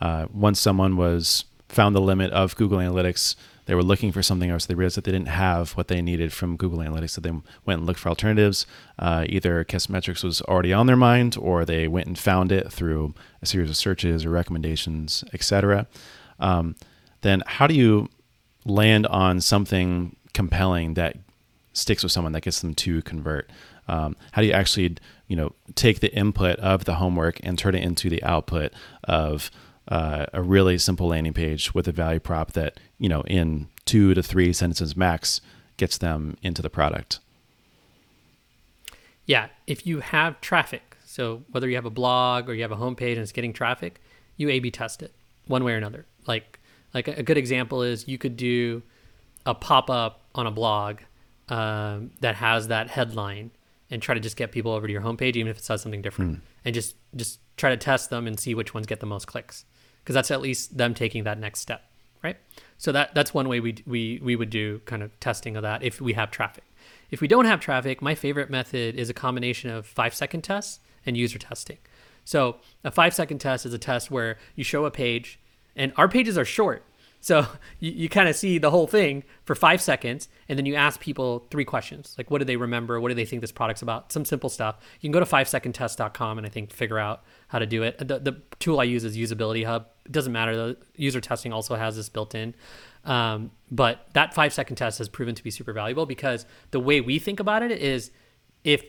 uh, once someone was found the limit of Google Analytics they were looking for something else. They realized that they didn't have what they needed from Google Analytics so they went and looked for alternatives. Uh, either Kissmetrics was already on their mind or they went and found it through a series of searches or recommendations etc um, then how do you land on something compelling that sticks with someone that gets them to convert? Um, how do you actually you know take the input of the homework and turn it into the output of uh, a really simple landing page with a value prop that you know in two to three sentences max gets them into the product. Yeah if you have traffic so whether you have a blog or you have a homepage and it's getting traffic you a b test it one way or another. Like like a good example is you could do a pop-up on a blog um, that has that headline and try to just get people over to your homepage, even if it says something different, mm. and just just try to test them and see which ones get the most clicks, because that's at least them taking that next step, right? So that that's one way we we we would do kind of testing of that if we have traffic. If we don't have traffic, my favorite method is a combination of five second tests and user testing. So a five second test is a test where you show a page, and our pages are short. So you, you kind of see the whole thing for five seconds, and then you ask people three questions like, what do they remember? What do they think this product's about? Some simple stuff. You can go to fivesecondtest.com and I think figure out how to do it. The, the tool I use is Usability Hub. It doesn't matter. The user testing also has this built in. Um, but that five second test has proven to be super valuable because the way we think about it is if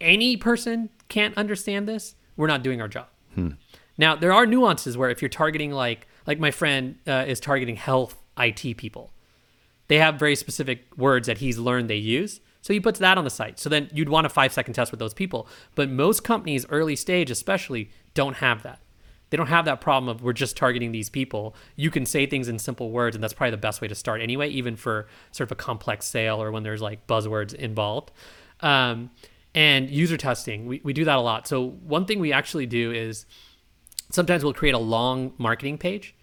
any person can't understand this, we're not doing our job. Hmm. Now, there are nuances where if you're targeting like like my friend uh, is targeting health IT people. They have very specific words that he's learned they use. So he puts that on the site. So then you'd want a five second test with those people. But most companies, early stage especially, don't have that. They don't have that problem of we're just targeting these people. You can say things in simple words, and that's probably the best way to start anyway, even for sort of a complex sale or when there's like buzzwords involved. Um, and user testing, we, we do that a lot. So one thing we actually do is sometimes we'll create a long marketing page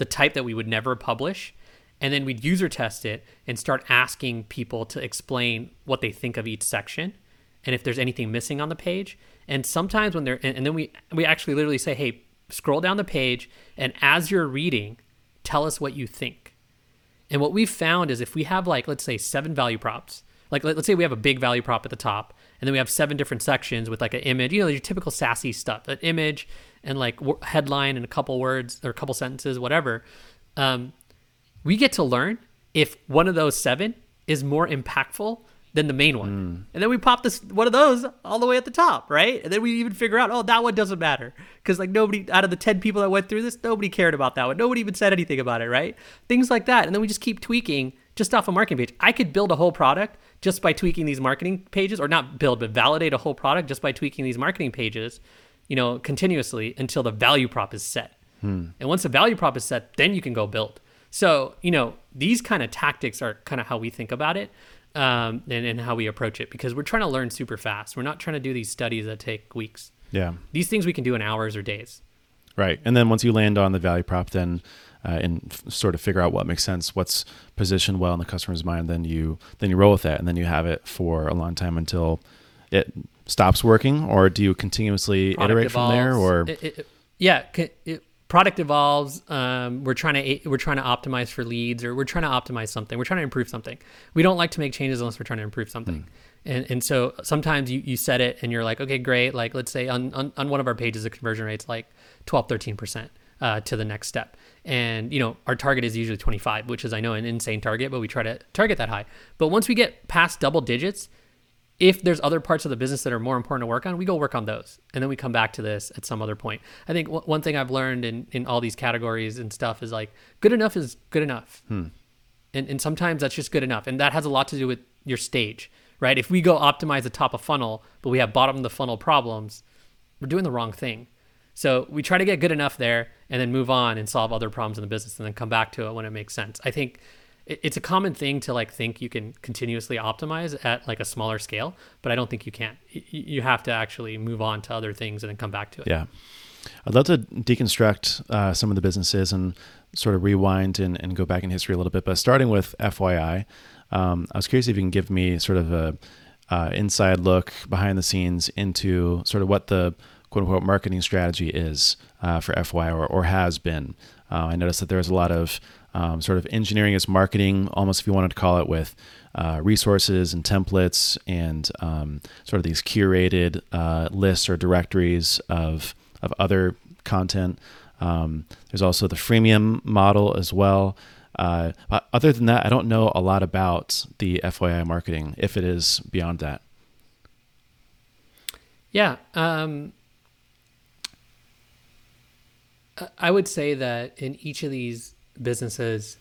the type that we would never publish and then we'd user test it and start asking people to explain what they think of each section and if there's anything missing on the page. And sometimes when they're and, and then we we actually literally say hey scroll down the page and as you're reading tell us what you think. And what we've found is if we have like let's say seven value props like let's say we have a big value prop at the top and then we have seven different sections with like an image you know your typical sassy stuff an image and like w- headline and a couple words or a couple sentences, whatever, um, we get to learn if one of those seven is more impactful than the main one. Mm. And then we pop this one of those all the way at the top, right? And then we even figure out, oh, that one doesn't matter. Because like nobody out of the 10 people that went through this, nobody cared about that one. Nobody even said anything about it, right? Things like that. And then we just keep tweaking just off a marketing page. I could build a whole product just by tweaking these marketing pages, or not build, but validate a whole product just by tweaking these marketing pages you know, continuously until the value prop is set. Hmm. And once the value prop is set, then you can go build. So, you know, these kind of tactics are kind of how we think about it um, and, and how we approach it because we're trying to learn super fast. We're not trying to do these studies that take weeks. Yeah. These things we can do in hours or days. Right. And then once you land on the value prop, then uh, and f- sort of figure out what makes sense, what's positioned well in the customer's mind, then you then you roll with that, and then you have it for a long time until it stops working, or do you continuously product iterate evolves. from there? Or it, it, yeah, it, product evolves. Um, we're trying to we're trying to optimize for leads, or we're trying to optimize something. We're trying to improve something. We don't like to make changes unless we're trying to improve something. Mm. And, and so sometimes you, you set it and you're like, okay, great. Like let's say on, on, on one of our pages, the conversion rate's like 12, 13% uh, to the next step. And, you know, our target is usually 25, which is, I know, an insane target, but we try to target that high. But once we get past double digits, if there's other parts of the business that are more important to work on, we go work on those. And then we come back to this at some other point. I think w- one thing I've learned in, in all these categories and stuff is like good enough is good enough. Hmm. And, and sometimes that's just good enough. And that has a lot to do with your stage, right? If we go optimize the top of funnel, but we have bottom of the funnel problems, we're doing the wrong thing. So we try to get good enough there and then move on and solve other problems in the business and then come back to it when it makes sense. I think it's a common thing to like think you can continuously optimize at like a smaller scale, but I don't think you can. You have to actually move on to other things and then come back to it. Yeah. I'd love to deconstruct uh, some of the businesses and sort of rewind and, and go back in history a little bit. But starting with FYI, um, I was curious if you can give me sort of a uh, inside look behind the scenes into sort of what the quote unquote marketing strategy is uh, for FYI or, or has been. Uh, I noticed that there's a lot of um, sort of engineering as marketing, almost if you wanted to call it, with uh, resources and templates and um, sort of these curated uh, lists or directories of of other content. Um, there's also the freemium model as well. Uh, other than that, I don't know a lot about the FYI marketing, if it is beyond that. Yeah. Um, I would say that in each of these businesses,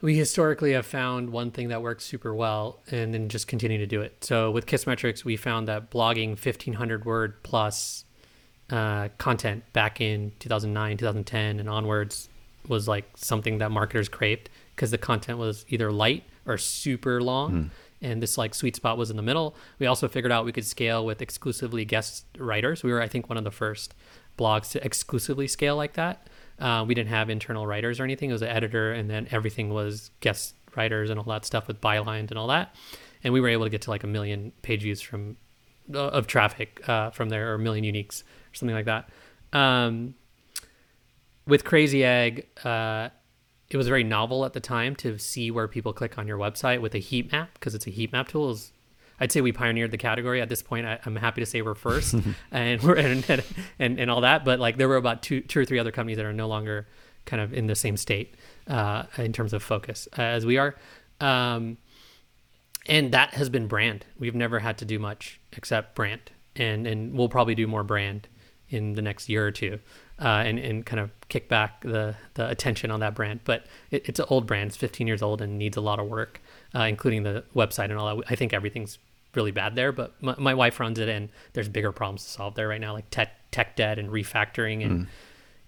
we historically have found one thing that works super well and then just continue to do it. So with Kissmetrics, we found that blogging 1500 word plus uh, content back in 2009, 2010, and onwards was like something that marketers craved because the content was either light or super long. Mm. And this like sweet spot was in the middle. We also figured out we could scale with exclusively guest writers. We were, I think, one of the first blogs to exclusively scale like that. Uh, we didn't have internal writers or anything. It was an editor, and then everything was guest writers and all that stuff with bylines and all that. And we were able to get to like a million page views from uh, of traffic uh, from there, or a million uniques, or something like that. Um, with Crazy Egg, uh, it was very novel at the time to see where people click on your website with a heat map because it's a heat map tool. I'd say we pioneered the category. At this point, I, am happy to say we're first, and we're and, and, and all that. But like there were about two two or three other companies that are no longer kind of in the same state uh, in terms of focus uh, as we are. Um, and that has been brand. We've never had to do much except brand, and and we'll probably do more brand in the next year or two, uh, and and kind of kick back the the attention on that brand. But it, it's an old brand; it's 15 years old and needs a lot of work, uh, including the website and all that. I think everything's really bad there, but my, my, wife runs it, and there's bigger problems to solve there right now, like tech tech debt and refactoring and mm.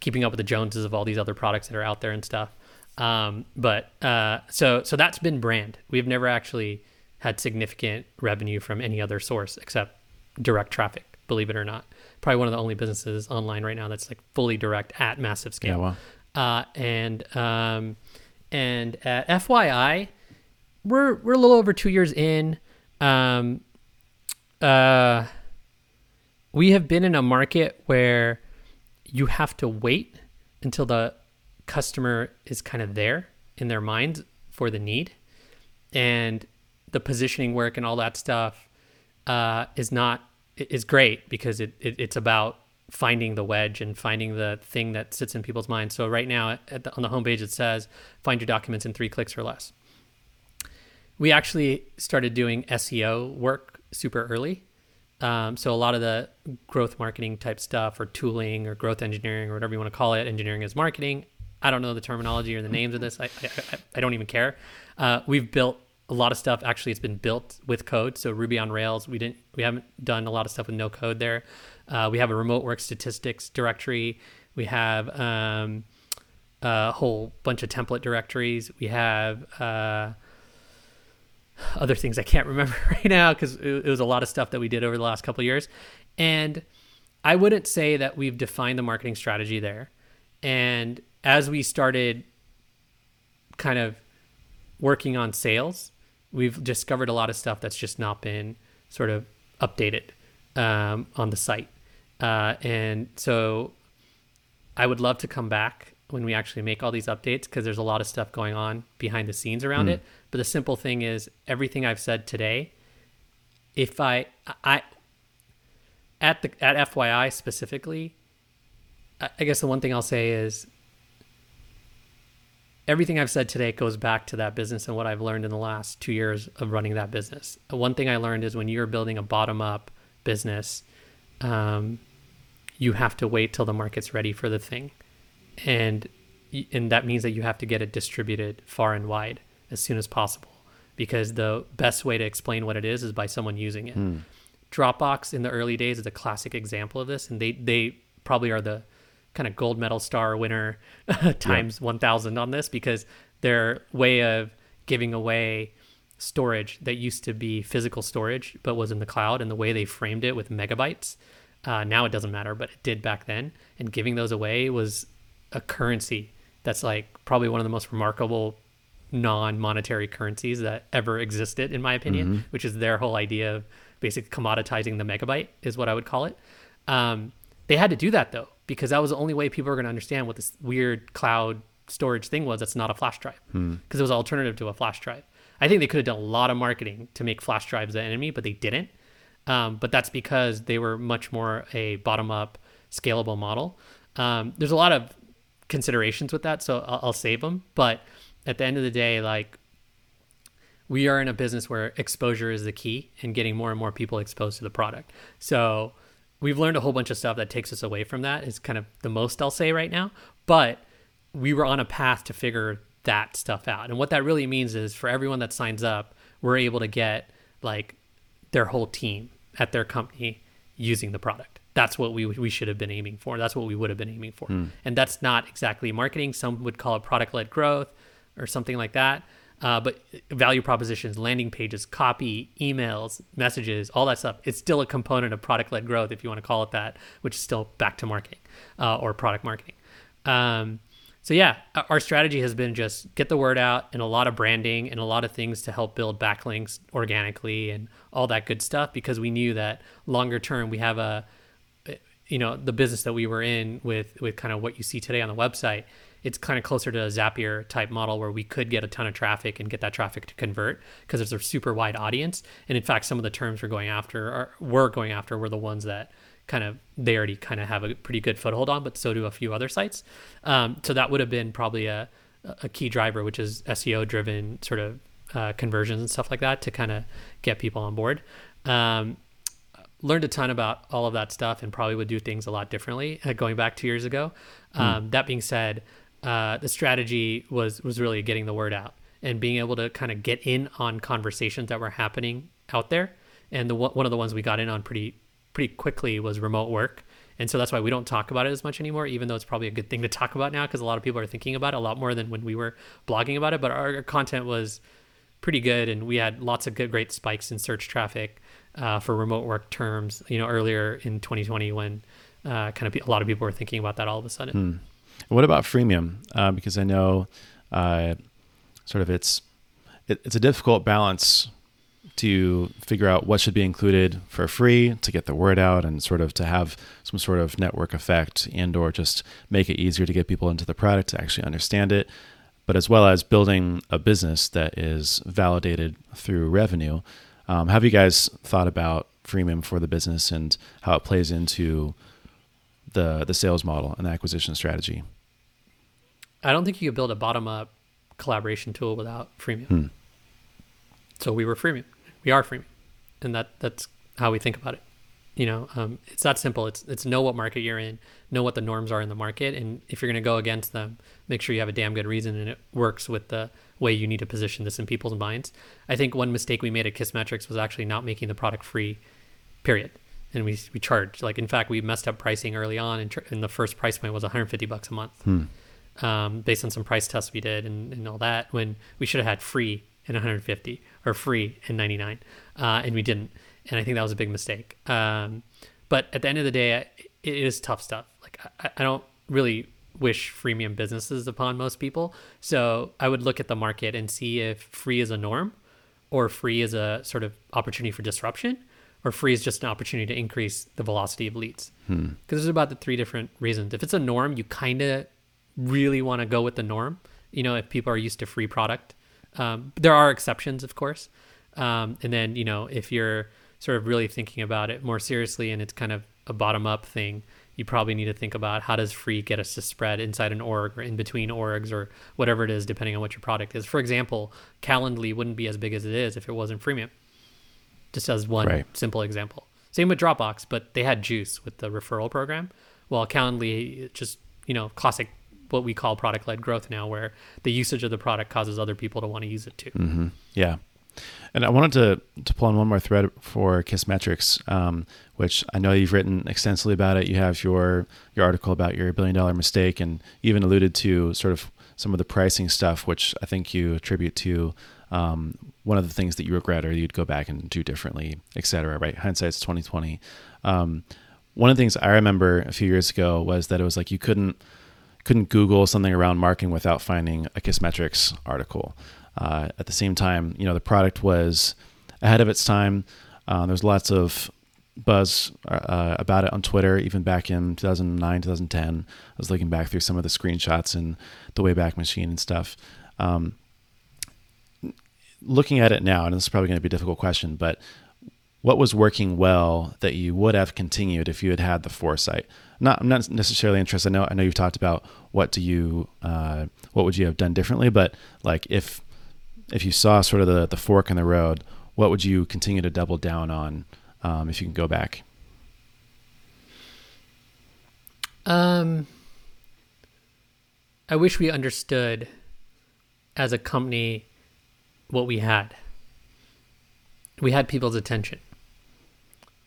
keeping up with the Joneses of all these other products that are out there and stuff. Um, but uh, so so that's been brand. We've never actually had significant revenue from any other source except direct traffic. Believe it or not, probably one of the only businesses online right now that's like fully direct at massive scale. Yeah, wow. Uh, and um, and at FYI, we're we're a little over two years in um, uh, we have been in a market where you have to wait until the customer is kind of there in their mind for the need. And the positioning work and all that stuff uh, is not is great because it, it, it's about finding the wedge and finding the thing that sits in people's minds. So right now the, on the homepage it says find your documents in three clicks or less we actually started doing SEO work super early. Um, so a lot of the growth marketing type stuff or tooling or growth engineering or whatever you want to call it, engineering is marketing. I don't know the terminology or the names of this. I, I, I don't even care. Uh, we've built a lot of stuff. Actually, it's been built with code. So Ruby on Rails. We didn't. We haven't done a lot of stuff with no code there. Uh, we have a remote work statistics directory. We have um, a whole bunch of template directories. We have uh, other things I can't remember right now because it, was a lot of stuff that we did over the last couple years. And I wouldn't say that we've defined the marketing strategy there. And as we started kind of working on sales, we've discovered a lot of stuff that's just not been sort of updated um, on the site. Uh, and so I would love to come back when we actually make all these updates because there's a lot of stuff going on behind the scenes around mm. it. But the simple thing is everything I've said today, if I I at the at FYI specifically, I guess the one thing I'll say is everything I've said today goes back to that business and what I've learned in the last two years of running that business. One thing I learned is when you're building a bottom up business, um, you have to wait till the market's ready for the thing, and and that means that you have to get it distributed far and wide as soon as possible because the best way to explain what it is is by someone using it. Hmm. Dropbox in the early days is a classic example of this, and they they probably are the kind of gold medal star winner times 1000 on this because their way of giving away storage that used to be physical storage but was in the cloud and the way they framed it with megabytes uh, now it doesn't matter but it did back then and giving those away was a currency that's like probably one of the most remarkable non-monetary currencies that ever existed in my opinion which is their whole idea of basically commoditizing the megabyte is what i would call it. Um, they had to do that though because that was the only way people were going to understand what this weird cloud storage thing was that's not a flash drive. Because it was an alternative to a flash drive. I think they could have done a lot of marketing to make flash drives the enemy but they didn't. Um, but that's because they were much more a bottom up scalable model. Um, there's a lot of considerations with that so I'll, I'll save them but at the end of the day like we are in a business where exposure is the key and getting more and more people exposed to the product. So we've learned a whole bunch of stuff that takes us away from that is kind of the most I'll say right now. But we were on a path to figure that stuff out. And what that really means is for everyone that signs up, we're able to get like their whole team at their company using the product. That's what we we should have been aiming for. That's what we would have been aiming for. And that's not exactly marketing. Some would call it product led growth or something like that. Uh, but value propositions, landing pages, copy, emails, messages, all that stuff, it's still a component of product led growth, if you want to call it that, which is still back to marketing uh, or product marketing. Um, so, yeah, our strategy has been just get the word out and a lot of branding and a lot of things to help build backlinks organically and all that good stuff because we knew that longer term we have a, you know the business that we were in with with kind of what you see today on the website it's kind of closer to a zapier type model where we could get a ton of traffic and get that traffic to convert because it's a super wide audience. And in fact some of the terms we're going after or we're going after were the ones that kind of they already kind of have a pretty good foothold on but so do a few other sites. Um, so that would have been probably a, a key driver which is seo driven sort of uh, conversions and stuff like that to kind of get people on board. Um, learned a ton about all of that stuff and probably would do things a lot differently uh, going back two years ago. Um, That being said, uh, the strategy was was really getting the word out and being able to kind of get in on conversations that were happening out there. And the one one of the ones we got in on pretty pretty quickly was remote work. And so that's why we don't talk about it as much anymore, even though it's probably a good thing to talk about now because a lot of people are thinking about it a lot more than when we were blogging about it. But our, our content was pretty good and we had lots of good great spikes in search traffic uh, for remote work terms you know earlier in 2020 when uh, kind of a lot of people were thinking about that all of a sudden. What about freemium? Uh, because I know, uh, sort of, it's it, it's a difficult balance to figure out what should be included for free to get the word out and sort of to have some sort of network effect and or just make it easier to get people into the product to actually understand it but as well as building a business that is validated through revenue um, have you guys thought about freemium for the business and how it plays into the the sales model and the acquisition strategy? I don't think you could build a bottom up collaboration tool without freemium. So we were freemium. We are freemium. And that that's how we think about it. You know um, it's that simple. It's it's know what market you're in know what the norms are in the market and if you're going to go against them make sure you have a damn good reason and it works with the way you need to position this in people's minds. I think one mistake we made at kissmetrics was actually not making the product free period. And we we charged. Like in fact we messed up pricing early on and, tr- and the first price point was 150 bucks a month. Um, based on some price tests we did and, and all that when we should have had free and 150 or free and 99 uh, and we didn't. And i think that was a big mistake. Um, but at the end of the day I- it is tough stuff. Like i, I don't really wish freemium businesses upon most people. So i would look at the market and see if free is a norm or free is a sort of opportunity for disruption or free is just an opportunity to increase the velocity of leads. Because there's about the three different reasons. If it's a norm you kind of really want to go with the norm you know if people are used to free product. Um, there are exceptions of course. Um, and then you know if you're sort of really thinking about it more seriously and it's kind of a bottom up thing you probably need to think about how does free get us to spread inside an org or in between orgs or whatever it is, depending on what your product is. For example, Calendly wouldn't be as big as it is if it wasn't freemium. Just as one Right. simple example. Same with Dropbox, but they had juice with the referral program. While Calendly just, you know, classic what we call product led growth now, where the usage of the product causes other people to want to use it too. hmm Yeah. And I wanted to, to pull on one more thread for Kissmetrics, um, which I know you've written extensively about it. You have your your article about your billion dollar mistake, and even alluded to sort of some of the pricing stuff, which I think you attribute to um, one of the things that you regret or you'd go back and do differently, et cetera. Right? Hindsight's twenty twenty. Um, one of the things I remember a few years ago was that it was like you couldn't couldn't Google something around marketing without finding a Kissmetrics article. Uh, at the same time, you know, the product was ahead of its time. Uh, there's lots of buzz uh, about it on Twitter, even back in 2009, 2010. I was looking back through some of the screenshots and the Wayback Machine and stuff. Um, looking at it now, and this is probably going to be a difficult question, but what was working well that you would have continued if you had had the foresight? Not, I'm not necessarily interested. I know, I know you've talked about what do you, uh, what would you have done differently, but like if, if you saw sort of the, the fork in the road, what would you continue to double down on um, if you can go back? Um, I wish we understood as a company what we had. We had people's attention.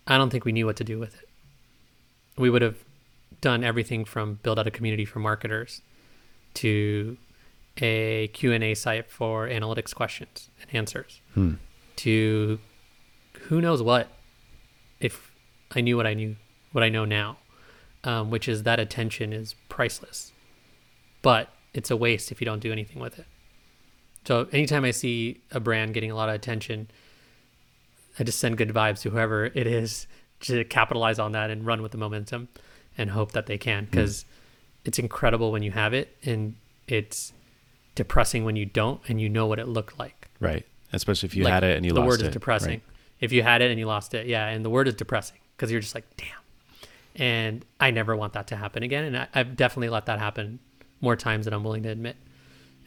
I don't think we knew what to do with it. We would have done everything from build out a community for marketers to a Q&A site for analytics questions and answers Hmm. to who knows what if I knew what I knew, what I know now, um, which is that attention is priceless, but it's a waste if you don't do anything with it. So anytime I see a brand getting a lot of attention, I just send good vibes to whoever it is to capitalize on that and run with the momentum and hope that they can because it's incredible when you have it and it's depressing when you don't and you know what it looked like. Right. Especially if you Like, had it and you lost it. the word it. is depressing. right? If you had it and you lost it, yeah, and the word is depressing because you're just like, damn. And I never want that to happen again, and I, I've definitely let that happen more times than I'm willing to admit.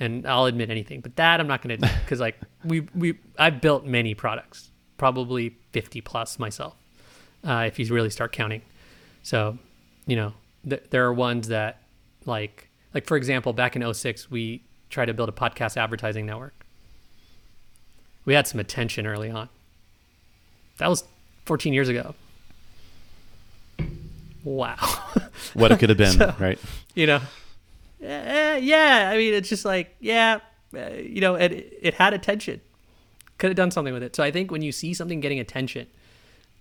And I'll admit anything, but that I'm not going to because like we we I've built many products, probably 50 plus myself, uh, if you really start counting. So, you know, th- there are ones that like like for example, back in 06, we tried to build a podcast advertising network we had some attention early on. That was 14 years ago. Wow. What it could have been, So- right? you know, Eh, yeah. I mean, it's just like, yeah, uh, you know, it, it had attention. Could have done something with it. So I think when you see something getting attention,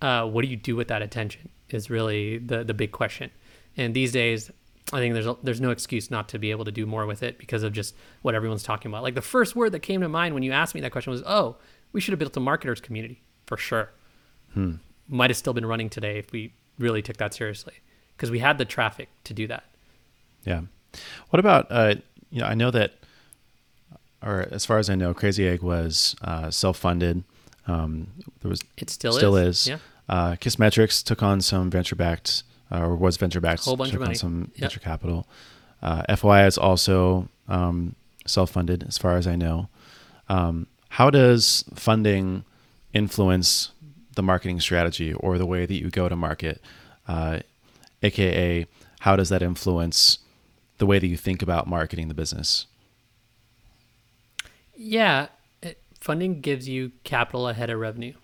uh, what do you do with that attention is really the the big question. And these days, I think there's a, there's no excuse not to be able to do more with it because of just what everyone's talking about. Like the first word that came to mind when you asked me that question was, "Oh, we should have built a marketers community for sure." Might have still been running today if we really took that seriously because we had the traffic to do that. Yeah. What about uh, you know? I know that, or as far as I know, Crazy Egg was uh, self-funded. Um, there was It still, Still is. is. Yeah. uh, Kissmetrics took on some venture-backed, uh, or was venture-backed. Whole bunch of on money. some Yep. venture capital. Uh, FYI is also um, self-funded, as far as I know. Um, how does funding influence the marketing strategy or the way that you go to market? Uh, AKA, how does that influence the way that you think about marketing the business? Yeah, it, funding gives you capital ahead of revenue.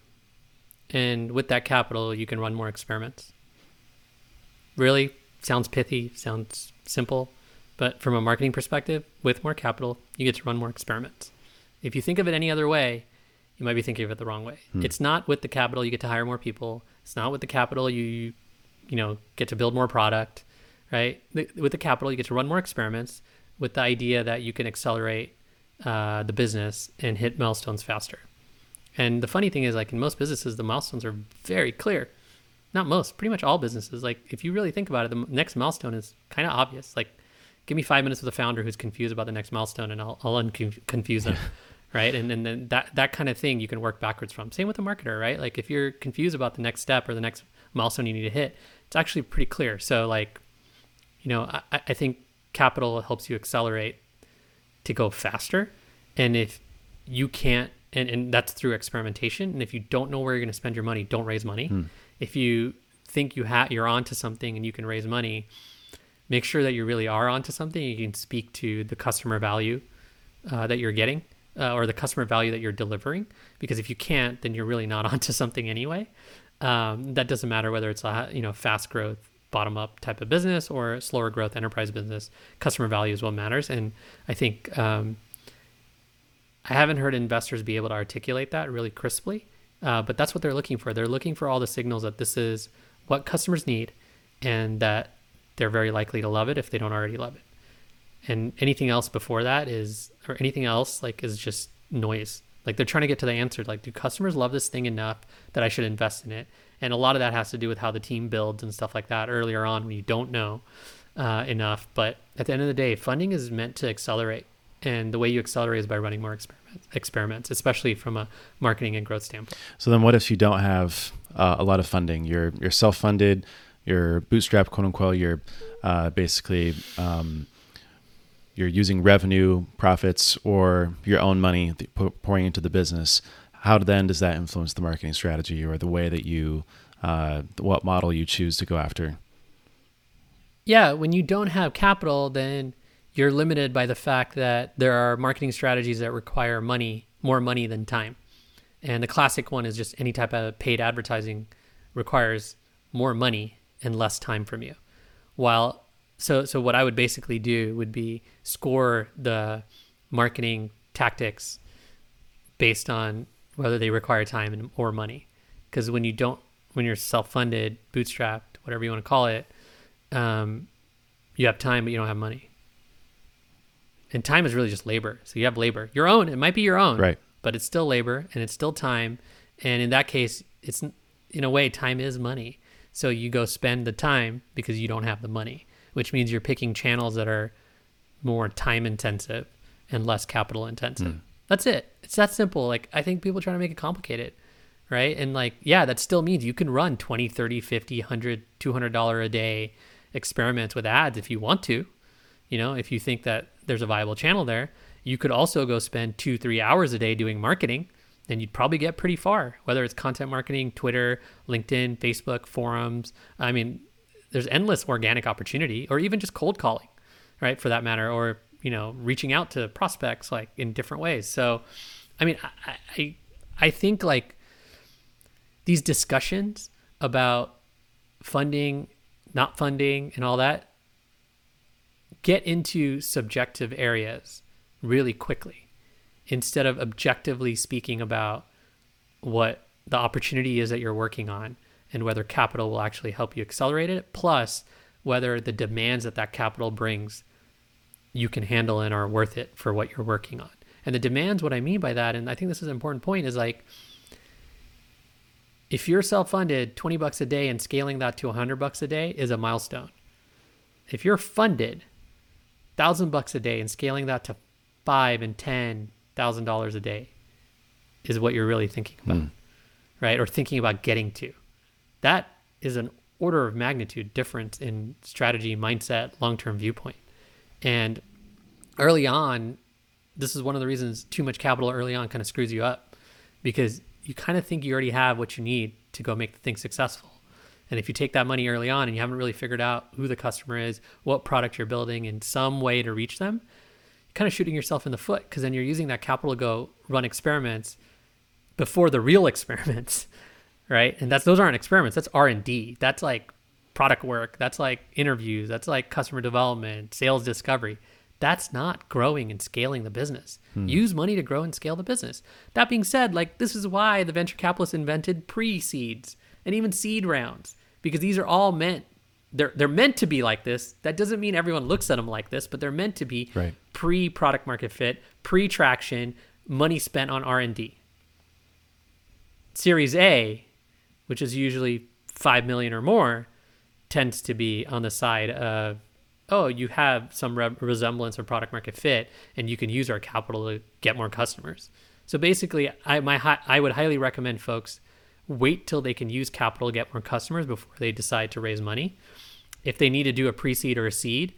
And with that capital, you can run more experiments. Really sounds pithy, sounds simple, but from a marketing perspective, with more capital, you get to run more experiments. If you think of it any other way, you might be thinking of it the wrong way. It's not with the capital you get to hire more people. It's not with the capital you you know get to build more product, right? With the capital you get to run more experiments with the idea that you can accelerate uh, the business and hit milestones faster. And the funny thing is, like in most businesses, the milestones are very clear. Not most, pretty much all businesses. Like if you really think about it, the next milestone is kind of obvious. Like, give me five minutes with a founder who's confused about the next milestone, and I'll, I'll unconfuse them, right? And and then that that kind of thing you can work backwards from. Same with a marketer, right? Like if you're confused about the next step or the next milestone you need to hit, it's actually pretty clear. So like, you know, I, I think capital helps you accelerate to go faster. And if you can't, and, and that's through experimentation. And if you don't know where you're going to spend your money, don't raise money. Hmm. If you think you have you're onto something and you can raise money, make sure that you really are onto something. You can speak to the customer value uh, that you're getting uh, or the customer value that you're delivering. Because if you can't, then you're really not onto something anyway. Um, that doesn't matter whether it's a you know fast growth bottom up type of business or slower growth enterprise business. Customer value is what matters, and I think um, I haven't heard investors be able to articulate that really crisply. Uh, but that's what they're looking for. They're looking for all the signals that this is what customers need, and that they're very likely to love it if they don't already love it. And anything else before that is, or anything else like is just noise. Like they're trying to get to the answer. Like, do customers love this thing enough that I should invest in it? And a lot of that has to do with how the team builds and stuff like that earlier on when you don't know uh, enough. But at the end of the day, funding is meant to accelerate. And the way you accelerate is by running more experiments, experiments especially from a marketing and growth standpoint. So then, what if you don't have uh, a lot of funding? You're you're self funded, you're bootstrap, quote unquote. You're uh, basically um, you're using revenue, profits, or your own money pouring into the business. How then does that influence the marketing strategy or the way that you, uh, what model you choose to go after? Yeah, when you don't have capital, then you're limited by the fact that there are marketing strategies that require money, more money than time. And the classic one is just any type of paid advertising requires more money and less time from you. While so so what I would basically do would be score the marketing tactics based on whether they require time and, or money. Because when you don't, when you're self-funded, bootstrapped, whatever you want to call it, um, you have time, but you don't have money. And time is really just labor. So you have labor, your own. It might be your own, right? But it's still labor, and it's still time. And in that case, it's in a way, time is money. So you go spend the time because you don't have the money which means you're picking channels that are more time intensive and less capital intensive. Mm. That's it. It's that simple. Like I think people trying to make it complicated, right? And like yeah, that still means you can run 20, 30, 50, 100, 200 dollar a day experiments with ads if you want to. You know, if you think that there's a viable channel there, you could also go spend 2, 3 hours a day doing marketing then you'd probably get pretty far, whether it's content marketing, Twitter, LinkedIn, Facebook, forums. I mean, there's endless organic opportunity or even just cold calling right for that matter or you know reaching out to prospects like in different ways so i mean i i, I think like these discussions about funding not funding and all that get into subjective areas really quickly instead of objectively speaking about what the opportunity is that you're working on and whether capital will actually help you accelerate it, plus whether the demands that that capital brings you can handle and are worth it for what you're working on. And the demands, what I mean by that, and I think this is an important point, is like if you're self-funded, 20 bucks a day and scaling that to 100 bucks a day is a milestone. If you're funded, thousand bucks a day and scaling that to five and ten thousand dollars a day is what you're really thinking about, mm. right? Or thinking about getting to that is an order of magnitude difference in strategy, mindset, long term viewpoint. And early on, this is one of the reasons too much capital early on kind of screws you up because you kind of think you already have what you need to go make the thing successful. And if you take that money early on and you haven't really figured out who the customer is, what product you're building, in some way to reach them, you're kind of shooting yourself in the foot because then you're using that capital to go run experiments before the real experiments right? And that's those aren't experiments. That's R and D. That's like product work. That's like interviews. That's like customer development, sales discovery. That's not growing and scaling the business. Hmm. Use money to grow and scale the business. That being said, like this is why the venture capitalists invented pre-seeds and even seed rounds because these are all meant they're they're meant to be like this. That doesn't mean everyone looks at them like this, but they're meant to be right. pre product market fit, pre traction, money spent on R and D. Series A which is usually 5 million or more, tends to be on the side of, oh, you have some re- resemblance of product market fit, and you can use our capital to get more customers. So basically, I, my, I would highly recommend folks wait till they can use capital to get more customers before they decide to raise money. If they need to do a pre-seed or a seed,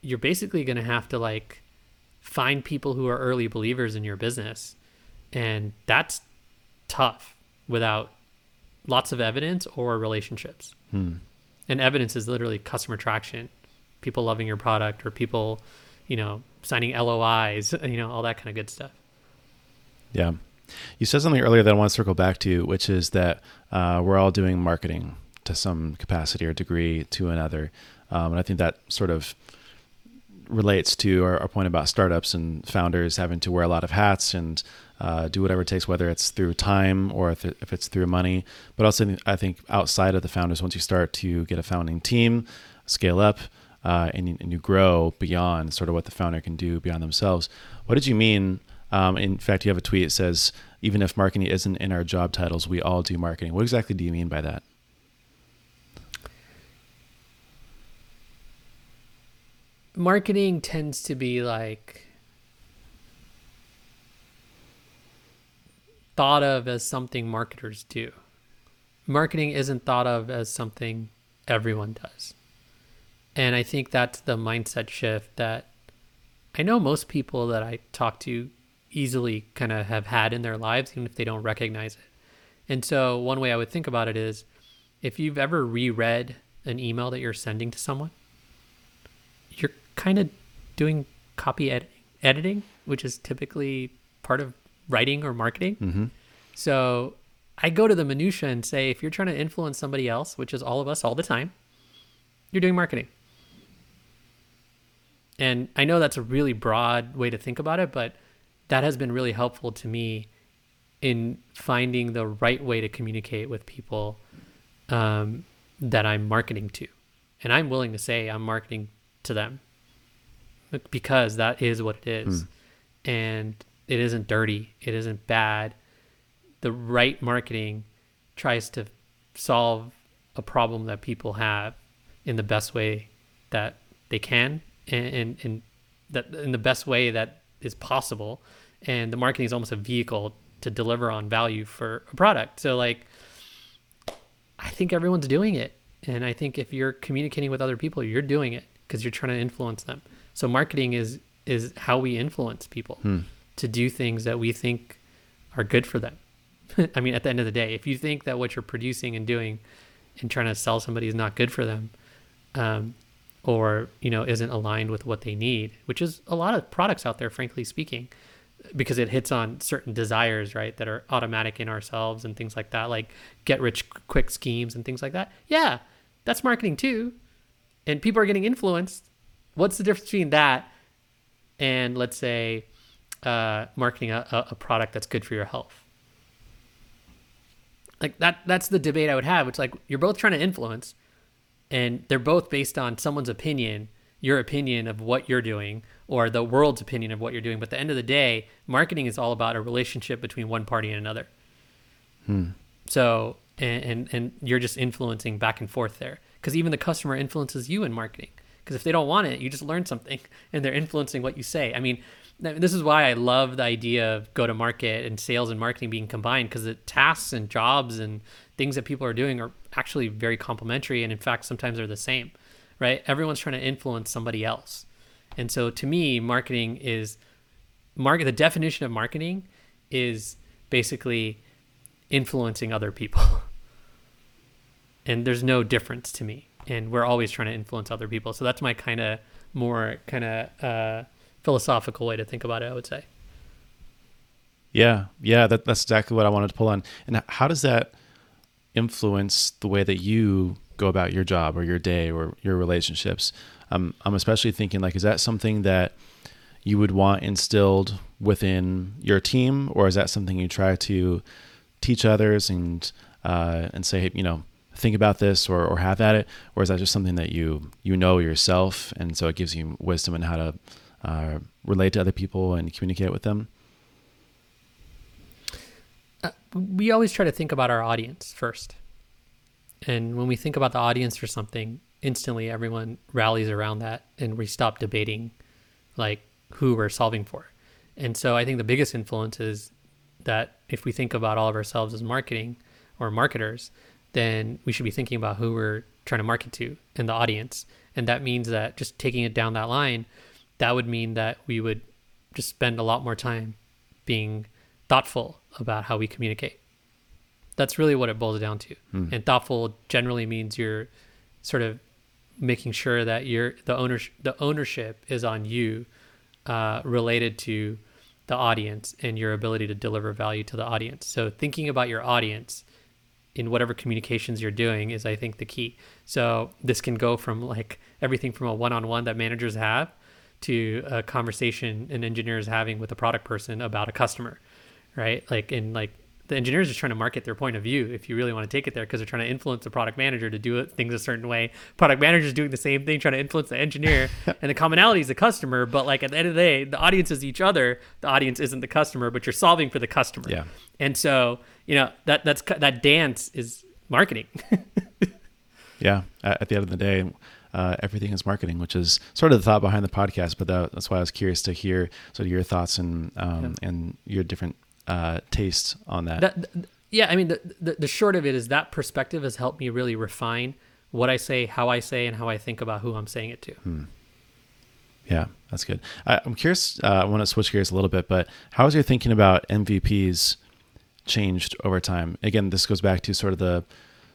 you're basically going to have to like find people who are early believers in your business. And that's tough without lots of evidence or relationships. Hmm. And evidence is literally customer traction, people loving your product or people, you know, signing LOIs, you know, all that kind of good stuff. Yeah. You said something earlier that I want to circle back to, which is that uh, we're all doing marketing to some capacity or degree to another. Um, and I think that sort of relates to our, our, point about startups and founders having to wear a lot of hats and uh, do whatever it takes, whether it's through time or if, it, if it's through money. But also, I think outside of the founders, once you start to get a founding team, scale up, uh, and, and, you grow beyond sort of what the founder can do beyond themselves. What did you mean? Um, in fact, you have a tweet that says, even if marketing isn't in our job titles, we all do marketing. What exactly do you mean by that? Marketing tends to be like thought of as something marketers do. Marketing isn't thought of as something everyone does. And I think that's the mindset shift that I know most people that I talk to easily kind of have had in their lives, even if they don't recognize it. And so, one way I would think about it is if you've ever reread an email that you're sending to someone, you're kind of doing copy editing, editing, which is typically part of writing or marketing. Mm-hmm. So, I go to the minutia and say, if you're trying to influence somebody else, which is all of us all the time, you're doing marketing. And I know that's a really broad way to think about it, but that has been really helpful to me in finding the right way to communicate with people um, that I'm marketing to. And I'm willing to say I'm marketing to them because that is what it is. Mm. And it isn't dirty, it isn't bad. The right marketing tries to solve a problem that people have in the best way that they can and, and, and that in the best way that is possible. And the marketing is almost a vehicle to deliver on value for a product. So like I think everyone's doing it. And I think if you're communicating with other people, you're doing it because you're trying to influence them. So marketing is is how we influence people hmm. to do things that we think are good for them. I mean, at the end of the day, if you think that what you're producing and doing and trying to sell somebody is not good for them, um, or you know isn't aligned with what they need which is a lot of products out there frankly speaking because it hits on certain desires right that are automatic in ourselves and things like that like get rich quick schemes and things like that. Yeah that's marketing too. And people are getting influenced. What's the difference between that and let's say uh, marketing a, a product that's good for your health? Like that that's the debate i would have. It's like you're both trying to influence and they're both based on someone's opinion your opinion of what you're doing or the world's opinion of what you're doing. But at the end of the day marketing is all about a relationship between one party and another. Hmm. so and, and, and you're just influencing back and forth there. Because even the customer influences you in marketing. Because if they don't want it you just learn something and they're influencing what you say. I mean this is why i love the idea of go to market and sales and marketing being combined because the tasks and jobs and things that people are doing are actually very complementary and in fact sometimes they're the same right? Everyone's trying to influence somebody else. And so to me marketing is market the definition of marketing is basically influencing other people. And there's no difference to me. And we're always trying to influence other people. So that's my kind of more kind of uh, philosophical way to think about it i would say. Yeah. Yeah that, that's exactly what i wanted to pull on. And how does that influence the way that you go about your job or your day or your relationships. Um, I'm especially thinking like, is that something that you would want instilled within your team, or is that something you try to teach others and uh, and say, you know, think about this or, or have at it, or is that just something that you you know yourself, and so it gives you wisdom in how to uh, relate to other people and communicate with them? Uh, we always try to think about our audience first. And when we think about the audience for something, instantly everyone rallies around that and we stop debating like who we're solving for. And so I think the biggest influence is that if we think about all of ourselves as marketing, or marketers, then we should be thinking about who we're trying to market to and the audience. And that means that just taking it down that line, that would mean that we would just spend a lot more time being thoughtful about how we communicate. That's really what it boils down to. Hmm. And thoughtful generally means you're sort of making sure that you're the owner the ownership is on you uh, related to the audience and your ability to deliver value to the audience. So thinking about your audience in whatever communications you're doing is I think the key. So this can go from like everything from a one-on-one that managers have to a conversation an engineer is having with a product person about a customer, right? Like in like the engineers are trying to market their point of view if you really want to take it there because they're trying to influence the product manager to do things a certain way product manager is doing the same thing trying to influence the engineer and the commonality is the customer but like at the end of the day the audience is each other the audience isn't the customer but you're solving for the customer Yeah. and so you know that that's that dance is marketing Yeah. At the end of the day, uh, everything is marketing, which is sort of the thought behind the podcast. But that, that's why I was curious to hear sort of your thoughts and um, and your different uh, tastes on that. that, yeah i mean the, the the short of it is that perspective has helped me really refine what i say how i say and how i think about who i'm saying it to Yeah, that's good. I, I'm curious. Uh, I want to switch gears a little bit, but how has your thinking about MVPs changed over time? Again, this goes back to sort of the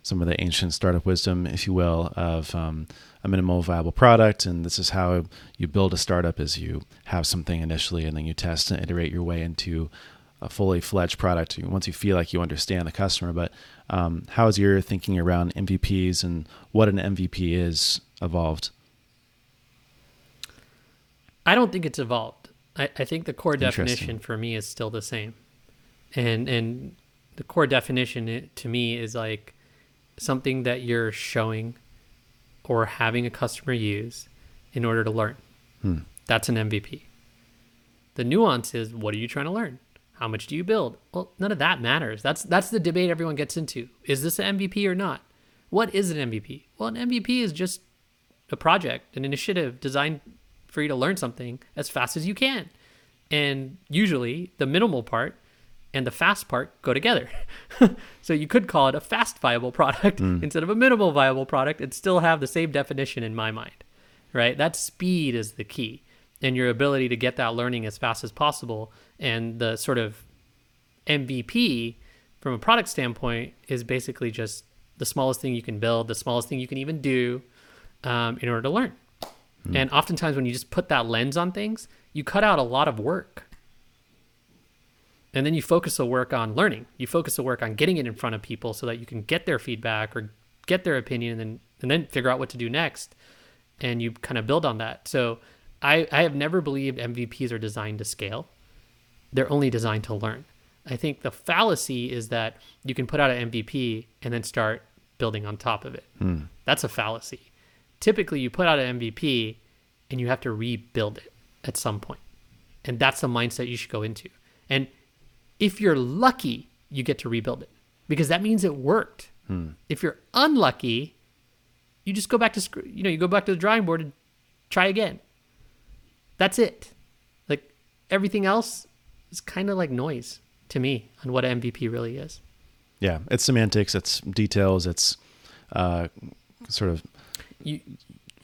some of the ancient startup wisdom, if you will, of um, a minimal viable product, and this is how you build a startup: is you have something initially, and then you test and iterate your way into a fully fledged product once you feel like you understand the customer. But um, how has your thinking around MVPs and what an MVP is evolved? I don't think it's evolved. I, I think the core definition for me is still the same. And and the core definition to me is like something that you're showing or having a customer use in order to learn. Hmm. That's an MVP. The nuance is what are you trying to learn? How much do you build? Well, none of that matters. That's that's the debate everyone gets into. Is this an MVP or not? What is an MVP? Well, an MVP is just a project, an initiative designed for you to learn something as fast as you can. And usually the minimal part and the fast part go together. so you could call it a fast viable product hmm. instead of a minimal viable product and still have the same definition in my mind. Right? That speed is the key and your ability to get that learning as fast as possible and the sort of MVP from a product standpoint is basically just the smallest thing you can build, the smallest thing you can even do um, in order to learn. And oftentimes, when you just put that lens on things, you cut out a lot of work. And then you focus the work on learning. You focus the work on getting it in front of people so that you can get their feedback or get their opinion and then, and then figure out what to do next. And you kind of build on that. So I, I have never believed MVPs are designed to scale. They're only designed to learn. I think the fallacy is that you can put out an MVP and then start building on top of it. Hmm. That's a fallacy. Typically, you put out an MVP and you have to rebuild it at some point. And that's the mindset you should go into. And if you're lucky, you get to rebuild it because that means it worked. Hmm. If you're unlucky, you just go back to you know you go back to the drawing board and try again. That's it. Like everything else is kind of like noise to me on what an MVP really is. Yeah, it's semantics, it's details, it's uh, sort of You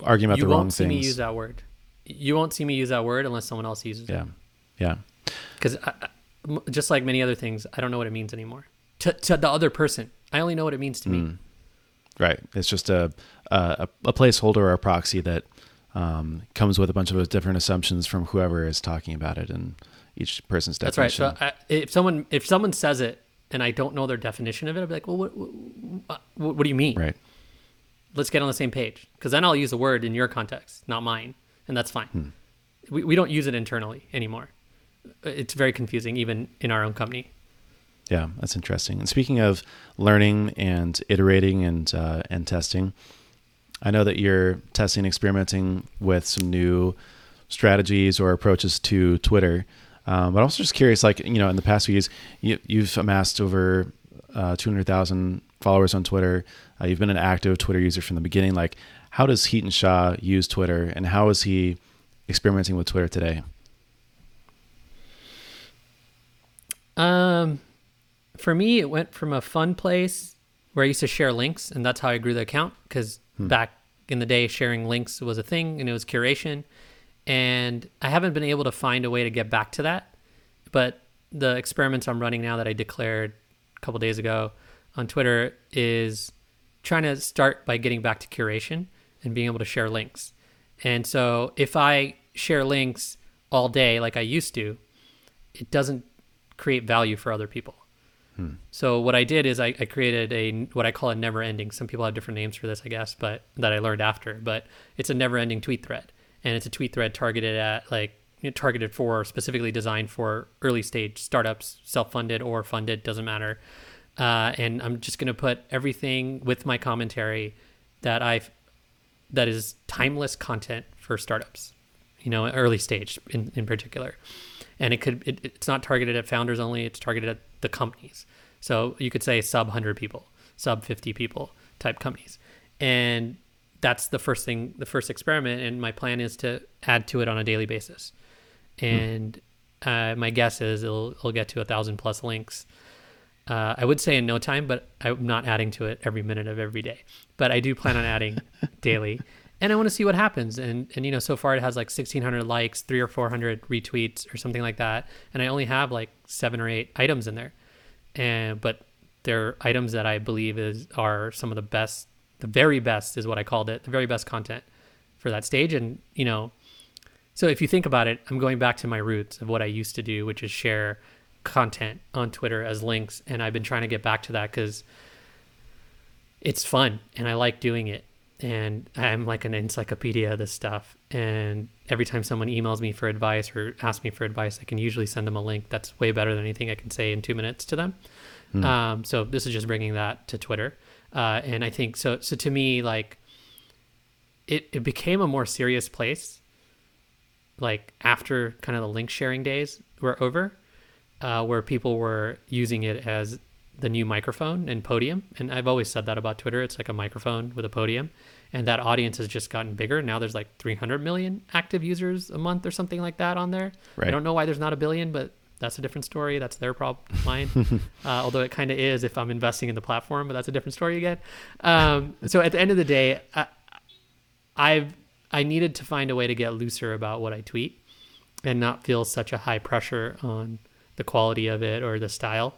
arguing about the wrong things. You won't see me use that word. You won't see me use that word unless someone else uses it. yeah, yeah, Because just like many other things, I don't know what it means anymore. To, to the other person, I only know what it means to Hmm. me. right. It's just a a, a placeholder or a proxy that um, comes with a bunch of different assumptions from whoever is talking about it and each person's definition. That's right. So I, if someone if someone says it and I don't know their definition of it, I'll be like, well, what what, what, do you mean? right. Let's get on the same page. Because then I'll use the word in your context, not mine, and that's fine. Hmm. We we don't use it internally anymore. It's very confusing, even in our own company. Yeah, that's interesting. And speaking of learning and iterating and uh, and testing, I know that you're testing, and experimenting with some new strategies or approaches to Twitter. Um, but I'm also just curious, like you know, in the past few years, you, you've amassed over uh, 200,000 followers on Twitter. Uh, you've been an active Twitter user from the beginning. Like, how does Hiten Shah use Twitter, and how is he experimenting with Twitter today? Um, for me, it went from a fun place where I used to share links, and that's how I grew the account. Because Hmm. back in the day, sharing links was a thing, and it was curation. And I haven't been able to find a way to get back to that. But the experiments I'm running now that I declared a couple days ago on Twitter is trying to start by getting back to curation and being able to share links. And so if I share links all day like I used to, it doesn't create value for other people. So what I did is I, I created a what I call a never ending. Some people have different names for this, I guess, but that I learned after. But it's a never ending tweet thread, and it's a tweet thread targeted at like you know, targeted for specifically designed for early stage startups, self funded or funded, doesn't matter. Uh, and I'm just going to put everything with my commentary that I that is timeless content for startups, you know, early stage in, in particular. And it could it, it's not targeted at founders only; it's targeted at the companies. So you could say sub hundred people, sub fifty people type companies, and that's the first thing, the first experiment. And my plan is to add to it on a daily basis. And uh, my guess is it'll it'll get to a thousand plus links. Uh, I would say in no time, but I'm not adding to it every minute of every day. But I do plan on adding daily, and I want to see what happens. And and you know, so far it has like 1,600 likes, three or 400 retweets, or something like that. And I only have like seven or eight items in there, and but they're items that I believe is are some of the best, the very best is what I called it, the very best content for that stage. And you know, so if you think about it, I'm going back to my roots of what I used to do, which is share content on Twitter as links, and I've been trying to get back to that because it's fun and I like doing it. And I'm like an encyclopedia of this stuff. And every time someone emails me for advice or asks me for advice, I can usually send them a link that's way better than anything I can say in two minutes to them. Um, so this is just bringing that to Twitter. Uh, and I think so. So to me, like, it, it became a more serious place like after kind of the link sharing days were over, uh, where people were using it as the new microphone and podium. And I've always said that about Twitter. It's like a microphone with a podium. And that audience has just gotten bigger. Now there's like 300 million active users a month or something like that on there. Right. I don't know why there's not a billion, but that's a different story. That's their problem, mine. uh, although it kind of is if I'm investing in the platform, but that's a different story again. Um, so at the end of the day, I, I've I needed to find a way to get looser about what I tweet and not feel such a high pressure on the quality of it or the style.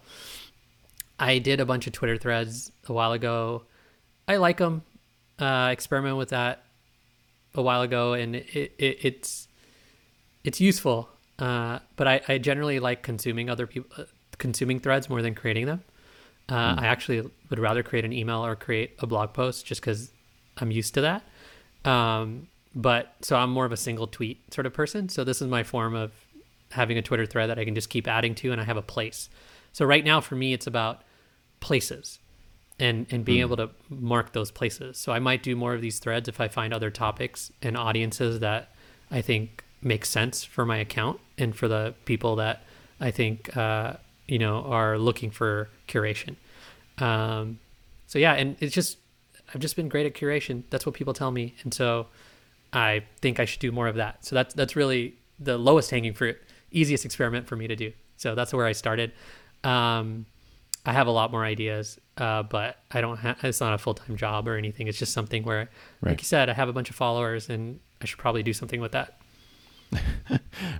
I did a bunch of Twitter threads a while ago. I like them. Uh, experiment with that a while ago, and it, it, it's it's useful. Uh, but I, I generally like consuming other people, uh, consuming threads more than creating them. Uh, I actually would rather create an email or create a blog post just because I'm used to that. Um, but so I'm more of a single tweet sort of person. So this is my form of having a Twitter thread that I can just keep adding to, and I have a place. So right now for me, it's about places and and being able to mark those places. So I might do more of these threads if I find other topics and audiences that I think make sense for my account and for the people that I think uh, you know are looking for curation. Um, so yeah, and it's just I've just been great at curation. That's what people tell me, and so I think I should do more of that. So that's that's really the lowest hanging fruit, easiest experiment for me to do. So that's where I started. Um, I have a lot more ideas, uh, but I don't have. It's not a full time job or anything. It's just something where, Right. like you said, I have a bunch of followers, and I should probably do something with that.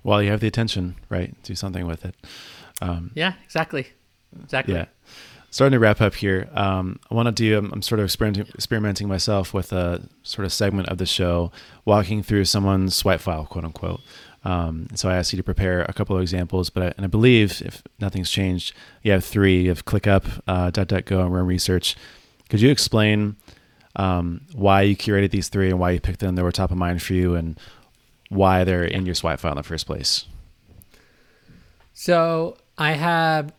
While you have the attention, right? Do something with it. Um, Yeah, exactly, exactly. yeah. Starting to wrap up here. Um, I want to do. I'm, I'm sort of experimenting, experimenting myself with a sort of segment of the show, walking through someone's swipe file, quote unquote. Um, so I asked you to prepare a couple of examples, but I, and I believe if nothing's changed, you have three. You have ClickUp, uh, DuckDuckGo, and Roam Research. Could you explain um, why you curated these three and why you picked them? They were top of mind for you, and why they're in your swipe file in the first place. So I have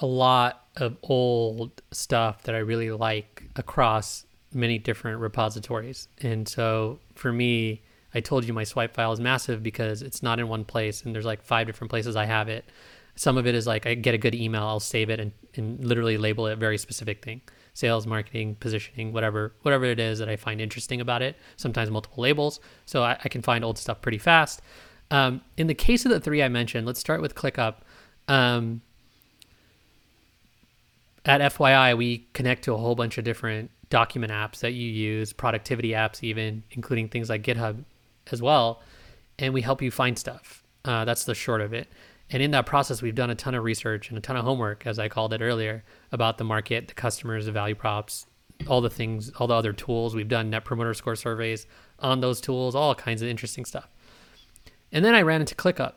a lot of old stuff that I really like across many different repositories. And so for me, I told you my swipe file is massive because it's not in one place and there's like five different places I have it. Some of it is like I get a good email, I'll save it and, and literally label it a very specific thing. Sales, marketing, positioning, whatever, whatever it is that I find interesting about it. Sometimes multiple labels. So I, I can find old stuff pretty fast. Um, in the case of the three I mentioned, let's start with ClickUp. Um, at FYI, we connect to a whole bunch of different document apps that you use, productivity apps, even including things like GitHub as well, and we help you find stuff. Uh, that's the short of it. And in that process, we've done a ton of research and a ton of homework, as I called it earlier, about the market, the customers, the value props, all the things, all the other tools. We've done net promoter score surveys on those tools, all kinds of interesting stuff. And then I ran into ClickUp.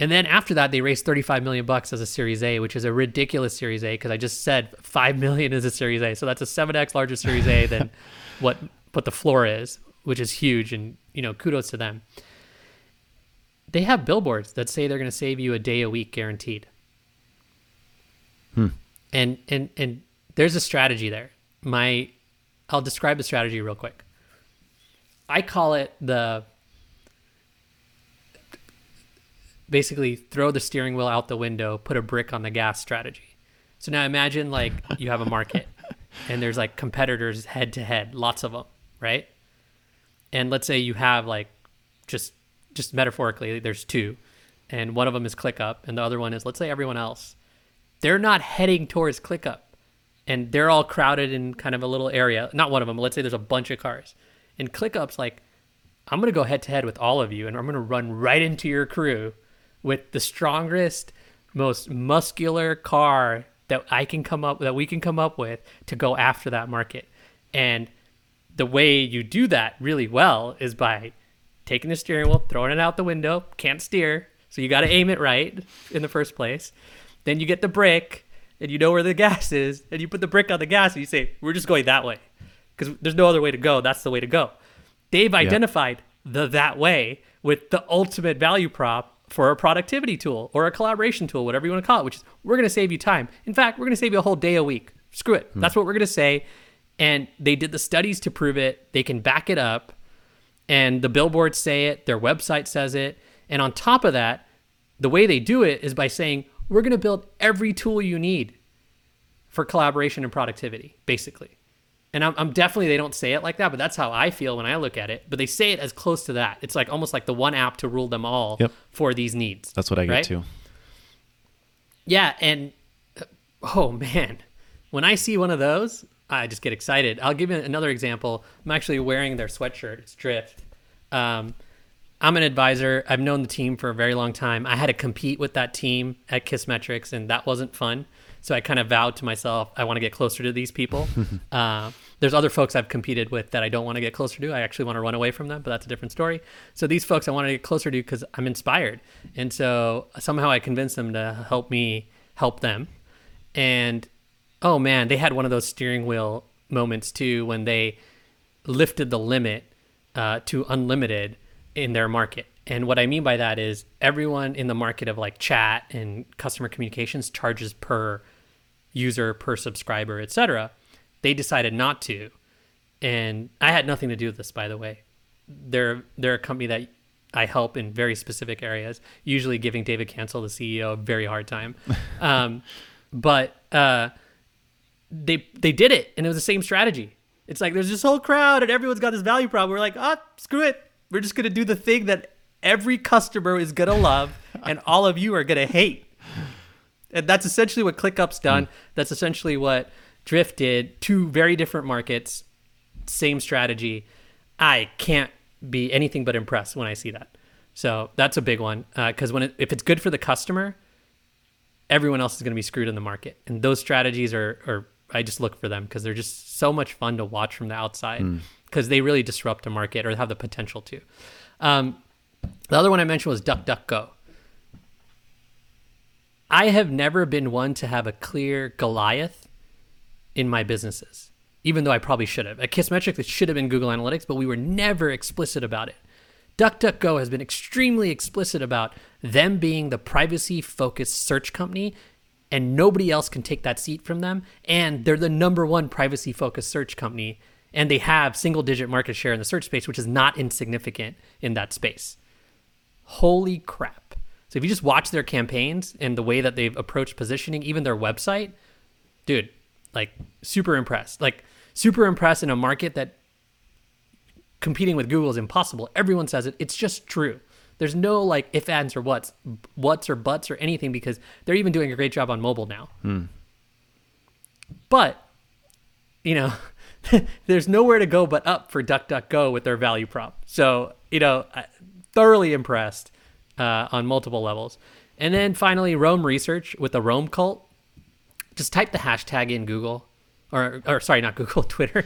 And then after that, they raised 35 million bucks as a Series A, which is a ridiculous Series A because I just said 5 million is a Series A. So that's a 7x larger Series A than what what the floor is, which is huge. And you know, kudos to them. They have billboards that say they're going to save you a day a week guaranteed. Hmm. And and and there's a strategy there. My I'll describe the strategy real quick. I call it the basically throw the steering wheel out the window, put a brick on the gas strategy. So now imagine like you have a market and there's like competitors head to head, lots of them, right? And let's say you have like just just metaphorically there's two and one of them is ClickUp and the other one is let's say everyone else. They're not heading towards ClickUp and they're all crowded in kind of a little area. Not one of them, let's say there's a bunch of cars. And ClickUp's like I'm going to go head to head with all of you and I'm going to run right into your crew with the strongest, most muscular car that I can come up that we can come up with to go after that market. And the way you do that really well is by taking the steering wheel, throwing it out the window, can't steer, so you got to aim it right in the first place. Then you get the brick and you know where the gas is, and you put the brick on the gas and you say, "We're just going that way." Because there's no other way to go. That's the way to go. They've identified yeah. the that way with the ultimate value prop for a productivity tool or a collaboration tool, whatever you want to call it, which is we're going to save you time. In fact, we're going to save you a whole day a week. Screw it. Hmm. That's what we're going to say. And they did the studies to prove it. They can back it up. And the billboards say it, their website says it. And on top of that, the way they do it is by saying, we're going to build every tool you need for collaboration and productivity, basically. And I'm, I'm, definitely they don't say it like that, but that's how I feel when I look at it. But they say it as close to that. It's like almost like the one app to rule them all yep. for these needs. That's what I get right? too. Yeah, and oh man, when I see one of those, I just get excited. I'll give you another example. I'm actually wearing their sweatshirt. It's Drift. Um, I'm an advisor. I've known the team for a very long time. I had to compete with that team at Kissmetrics, and that wasn't fun. So I kind of vowed to myself, I want to get closer to these people. uh, there's other folks I've competed with that I don't want to get closer to. I actually want to run away from them, but that's a different story. So these folks I want to get closer to because I'm inspired. And so somehow I convinced them to help me help them. And oh man, they had one of those steering wheel moments too when they lifted the limit uh, to unlimited in their market. And what I mean by that is everyone in the market of like chat and customer communications charges per user per subscriber, etc. They decided not to, and I had nothing to do with this, by the way. They're they're a company that I help in very specific areas, usually giving David Cancel, the CEO, a very hard time. um, but uh, they they did it, and it was the same strategy. It's like there's this whole crowd, and everyone's got this value problem. We're like, ah, oh, screw it. We're just gonna do the thing that every customer is gonna love, and all of you are gonna hate. And that's essentially what ClickUp's done. Mm. That's essentially what Drift did. Two very different markets, same strategy. I can't be anything but impressed when I see that. So that's a big one because uh, when it, if it's good for the customer, everyone else is going to be screwed in the market. And those strategies are, are I just look for them because they're just so much fun to watch from the outside because mm. they really disrupt a market or have the potential to. Um, the other one I mentioned was DuckDuckGo. I have never been one to have a clear Goliath in my businesses, even though I probably should have. At Kissmetrics, it should have been Google Analytics, but we were never explicit about it. DuckDuckGo has been extremely explicit about them being the privacy focused search company, and nobody else can take that seat from them. And they're the number one privacy focused search company, and they have single digit market share in the search space, which is not insignificant in that space. Holy crap. So if you just watch their campaigns and the way that they've approached positioning, even their website, dude, like super impressed. Like super impressed in a market that competing with Google is impossible. Everyone says it. It's just true. There's no like if ands or what's, what's or buts or anything because they're even doing a great job on mobile now. Hmm. But you know, there's nowhere to go but up for DuckDuckGo with their value prop. So you know, thoroughly impressed uh, on multiple levels. And then finally, Roam Research with the Roam Cult. Just type the hashtag in Google, or or sorry, not Google, Twitter,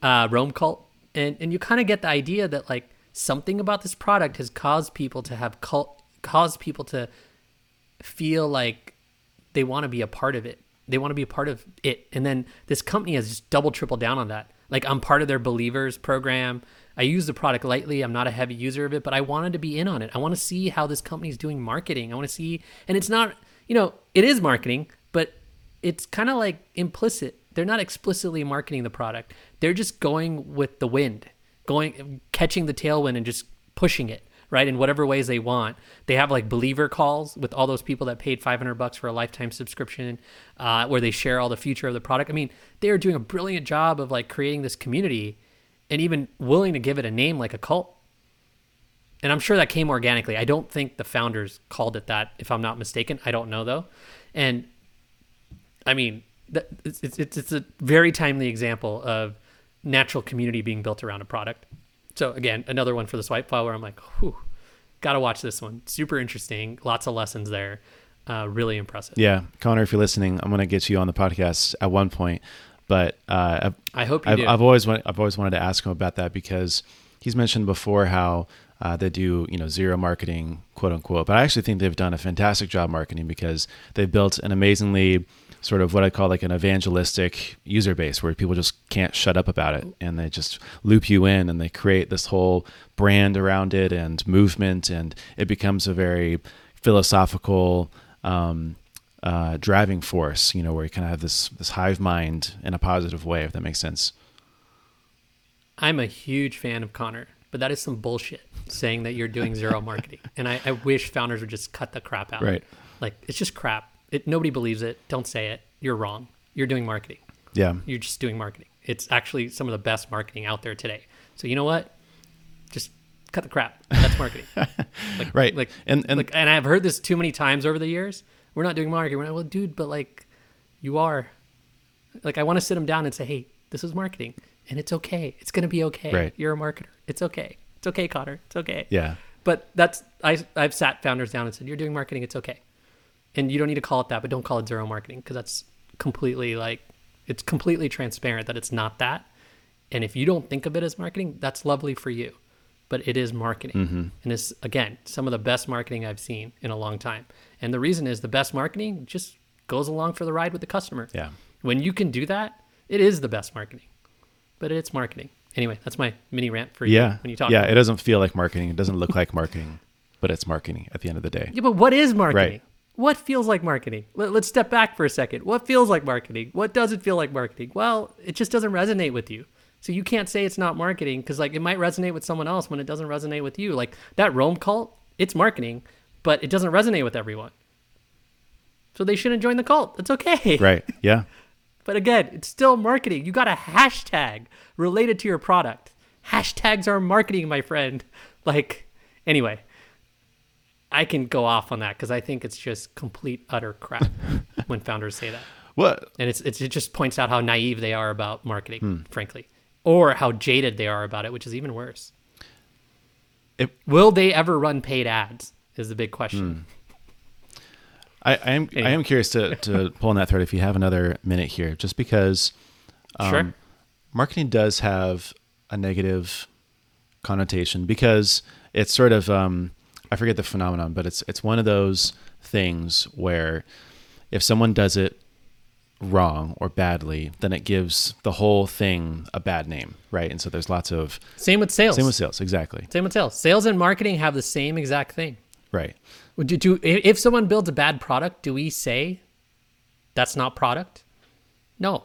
uh, Roam Cult, and and you kind of get the idea that like something about this product has caused people to have cult, caused people to feel like they want to be a part of it. They want to be a part of it, and then this company has just double triple down on that. Like I'm part of their believers program. I use the product lightly. I'm not a heavy user of it, but I wanted to be in on it. I want to see how this company is doing marketing. I want to see, and it's not, you know, it is marketing, but it's kind of like implicit. They're not explicitly marketing the product. They're just going with the wind, going, catching the tailwind and just pushing it right in whatever ways they want they have like believer calls with all those people that paid 500 bucks for a lifetime subscription uh, where they share all the future of the product i mean they are doing a brilliant job of like creating this community and even willing to give it a name like a cult. And I'm sure that came organically. I don't think the founders called it that, if I'm not mistaken. I don't know though. And I mean, it's, it's, it's a very timely example of natural community being built around a product. So again, another one for the swipe file where I'm like, whew, gotta watch this one. Super interesting. Lots of lessons there. Uh, really impressive. Yeah, Connor, if you're listening, I'm gonna get you on the podcast at one point but uh, I hope you I've, do. I've always want, I've always wanted to ask him about that because he's mentioned before how uh, they do you know zero marketing quote unquote. But I actually think they've done a fantastic job marketing because they've built an amazingly sort of what I call like an evangelistic user base where people just can't shut up about it and they just loop you in and they create this whole brand around it and movement and it becomes a very philosophical um, uh, driving force, you know, where you kind of have this this hive mind in a positive way, if that makes sense. I'm a huge fan of Connor, but that is some bullshit saying that you're doing zero marketing. And I, I, wish founders would just cut the crap out. Right. Like it's just crap. It nobody believes it. Don't say it. You're wrong. You're doing marketing. Yeah. You're just doing marketing. It's actually some of the best marketing out there today. So you know what? Just cut the crap. That's marketing. like, right. Like and and like, and I've heard this too many times over the years we're not doing marketing. We're not, well, dude, but like, you are. Like, I want to sit them down and say, hey, this is marketing, and it's okay. It's gonna be okay. Right. You're a marketer. It's okay. It's okay, Connor. It's okay. Yeah. But that's I I've sat founders down and said, you're doing marketing. It's okay, and you don't need to call it that, but don't call it zero marketing because that's completely like it's completely transparent that it's not that. And if you don't think of it as marketing, that's lovely for you. But it is marketing. Mm-hmm. And it's, again, some of the best marketing I've seen in a long time. And the reason is the best marketing just goes along for the ride with the customer. Yeah. When you can do that, it is the best marketing. But it's marketing. Anyway, that's my mini rant for you yeah. when you talk. Yeah, it doesn't feel like marketing. It doesn't look like marketing, but it's marketing at the end of the day. Yeah, but what is marketing? Right. What feels like marketing? Let, us step back for a second. What feels like marketing? What doesn't feel like marketing? Well, it just doesn't resonate with you. So you can't say it's not marketing because like it might resonate with someone else when it doesn't resonate with you. Like that Roam cult, it's marketing, but it doesn't resonate with everyone. So they shouldn't join the cult. It's okay. Right. Yeah. but again, it's still marketing. You got a hashtag related to your product. Hashtags are marketing, my friend. Like, anyway, I can go off on that because I think it's just complete utter crap when founders say that. What? And it's, it's, it just points out how naive they are about marketing, hmm. frankly, or how jaded they are about it, which is even worse. It, Will they ever run paid ads? Is the big question. Hmm. I, I am anyway. I am curious to, to pull on that thread if you have another minute here, just because um, sure. marketing does have a negative connotation because it's sort of um, I forget the phenomenon, but it's it's one of those things where if someone does it wrong or badly, then it gives the whole thing a bad name, right? And so there's lots of same with sales. Same with sales, exactly. Same with sales. Sales and marketing have the same exact thing. Right. Do, do if someone builds a bad product, do we say that's not product? No.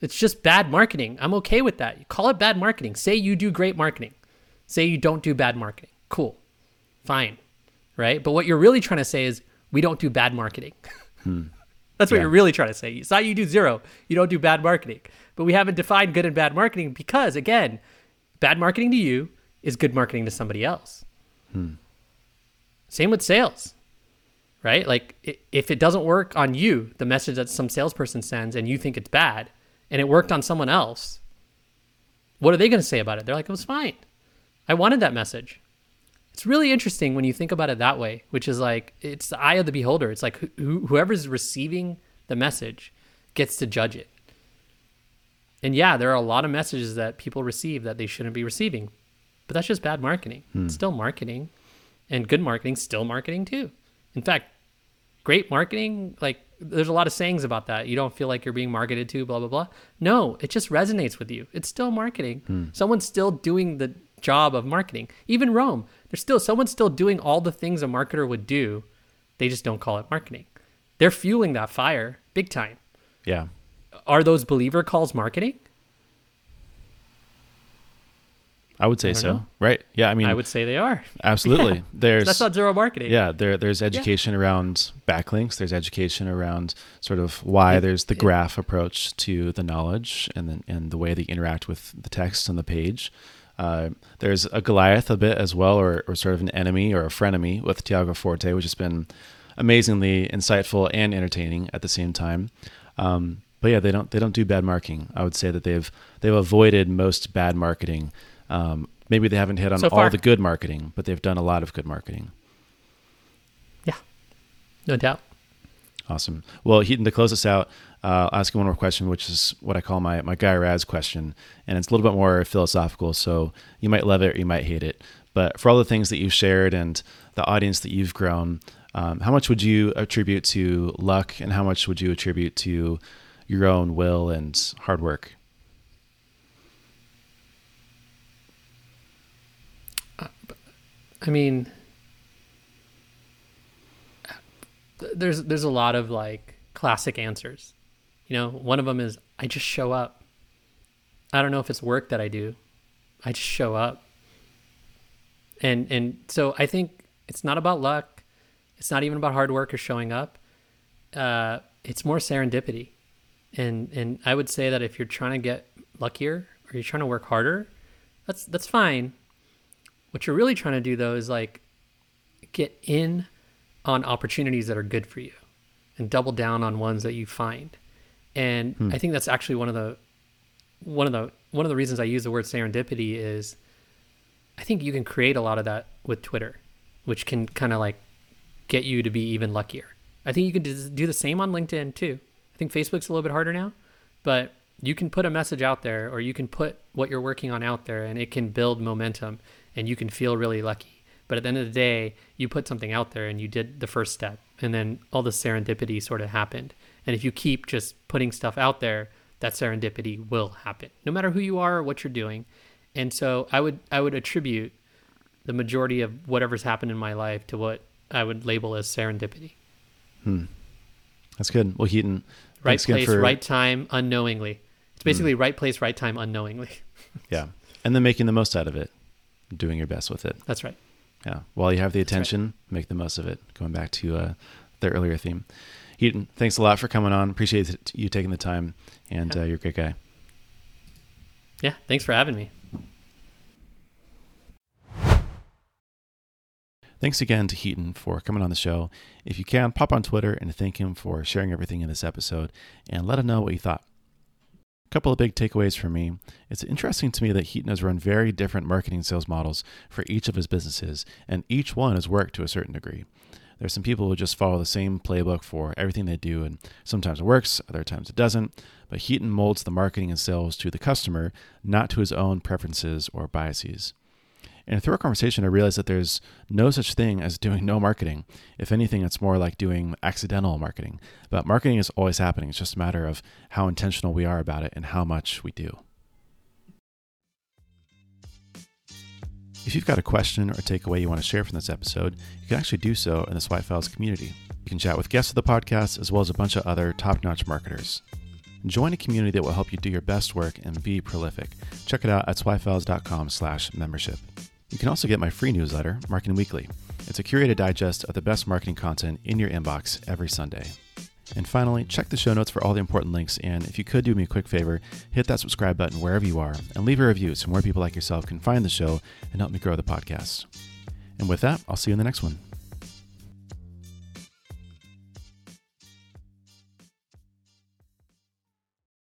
It's just bad marketing. I'm okay with that. You call it bad marketing. Say you do great marketing. Say you don't do bad marketing. Cool. Fine. Right? But what you're really trying to say is we don't do bad marketing. Hmm. That's what yeah. you're really trying to say. It's not you do zero. You don't do bad marketing. But we haven't defined good and bad marketing because, again, bad marketing to you is good marketing to somebody else. Hmm. Same with sales, right? Like if it doesn't work on you, the message that some salesperson sends and you think it's bad and it worked on someone else, what are they going to say about it? They're like, it was fine. I wanted that message. It's really interesting when you think about it that way, which is like, it's the eye of the beholder. It's like wh- whoever's receiving the message gets to judge it. And yeah, there are a lot of messages that people receive that they shouldn't be receiving, but that's just bad marketing. Hmm. It's still marketing, and good marketing still marketing too. In fact, great marketing, like there's a lot of sayings about that. You don't feel like you're being marketed to, blah blah blah. No, it just resonates with you. It's still marketing. Hmm. Someone's still doing the job of marketing. Even Roam, there's still someone's still doing all the things a marketer would do. They just don't call it marketing. They're fueling that fire big time. Yeah. Are those believer calls marketing? I would say I so. Know. Right. Yeah. I mean, I would say they are. Absolutely. Yeah. There's that's not zero marketing. Yeah. There, there's education yeah. around backlinks. There's education around sort of why it, there's the it, graph approach to the knowledge and then and the way they interact with the text on the page. Uh, there's a Goliath a bit as well, or, or sort of an enemy or a frenemy with Tiago Forte, which has been amazingly insightful and entertaining at the same time. Um, but yeah, they don't they don't do bad marketing. I would say that they've they've avoided most bad marketing um, maybe they haven't hit on so all the good marketing, but they've done a lot of good marketing. Yeah, no doubt. Awesome. Well, Hiten, to close us out, uh, I'll ask you one more question, which is what I call my, my Guy Raz question. And it's a little bit more philosophical. So you might love it or you might hate it. But for all the things that you've shared and the audience that you've grown, um, how much would you attribute to luck and how much would you attribute to your own will and hard work? I mean, there's there's a lot of like classic answers. You know, one of them is I just show up. I don't know if it's work that I do. I just show up. And and so I think it's not about luck. It's not even about hard work or showing up. Uh, it's more serendipity. And and I would say that if you're trying to get luckier or you're trying to work harder, that's that's fine. What you're really trying to do though is like get in on opportunities that are good for you and double down on ones that you find. And hmm. I think that's actually one of the one of the one of the reasons I use the word serendipity is I think you can create a lot of that with Twitter, which can kind of like get you to be even luckier. I think you can do the same on LinkedIn too. I think Facebook's a little bit harder now, but you can put a message out there or you can put what you're working on out there and it can build momentum and you can feel really lucky. But at the end of the day, you put something out there and you did the first step, and then all the serendipity sort of happened. And if you keep just putting stuff out there, that serendipity will happen, no matter who you are or what you're doing. And so I would I would attribute the majority of whatever's happened in my life to what I would label as serendipity. Hmm. That's good. Well, Hiten, right place, for... right time, unknowingly. It's basically hmm. right place, right time, unknowingly. yeah, and then making the most out of it doing your best with it. That's right. Yeah. While you have the attention, right. make the most of it. Going back to uh, the earlier theme. Hiten, thanks a lot for coming on. Appreciate you taking the time, and uh, you're a great guy. Yeah. Thanks for having me. Thanks again to Hiten for coming on the show. If you can, pop on Twitter and thank him for sharing everything in this episode and let him know what you thought. A couple of big takeaways for me. It's interesting to me that Hiten has run very different marketing sales models for each of his businesses, and each one has worked to a certain degree. There's some people who just follow the same playbook for everything they do, and sometimes it works, other times it doesn't. But Hiten molds the marketing and sales to the customer, not to his own preferences or biases. And through our conversation, I realized that there's no such thing as doing no marketing. If anything, it's more like doing accidental marketing. But marketing is always happening. It's just a matter of how intentional we are about it and how much we do. If you've got a question or takeaway you want to share from this episode, you can actually do so in the Swipe Files community. You can chat with guests of the podcast as well as a bunch of other top notch marketers. Join a community that will help you do your best work and be prolific. Check it out at swipefiles.com slash membership. You can also get my free newsletter, Marketing Weekly. It's a curated digest of the best marketing content in your inbox every Sunday. And finally, check the show notes for all the important links. And if you could do me a quick favor, hit that subscribe button wherever you are and leave a review so more people like yourself can find the show and help me grow the podcast. And with that, I'll see you in the next one.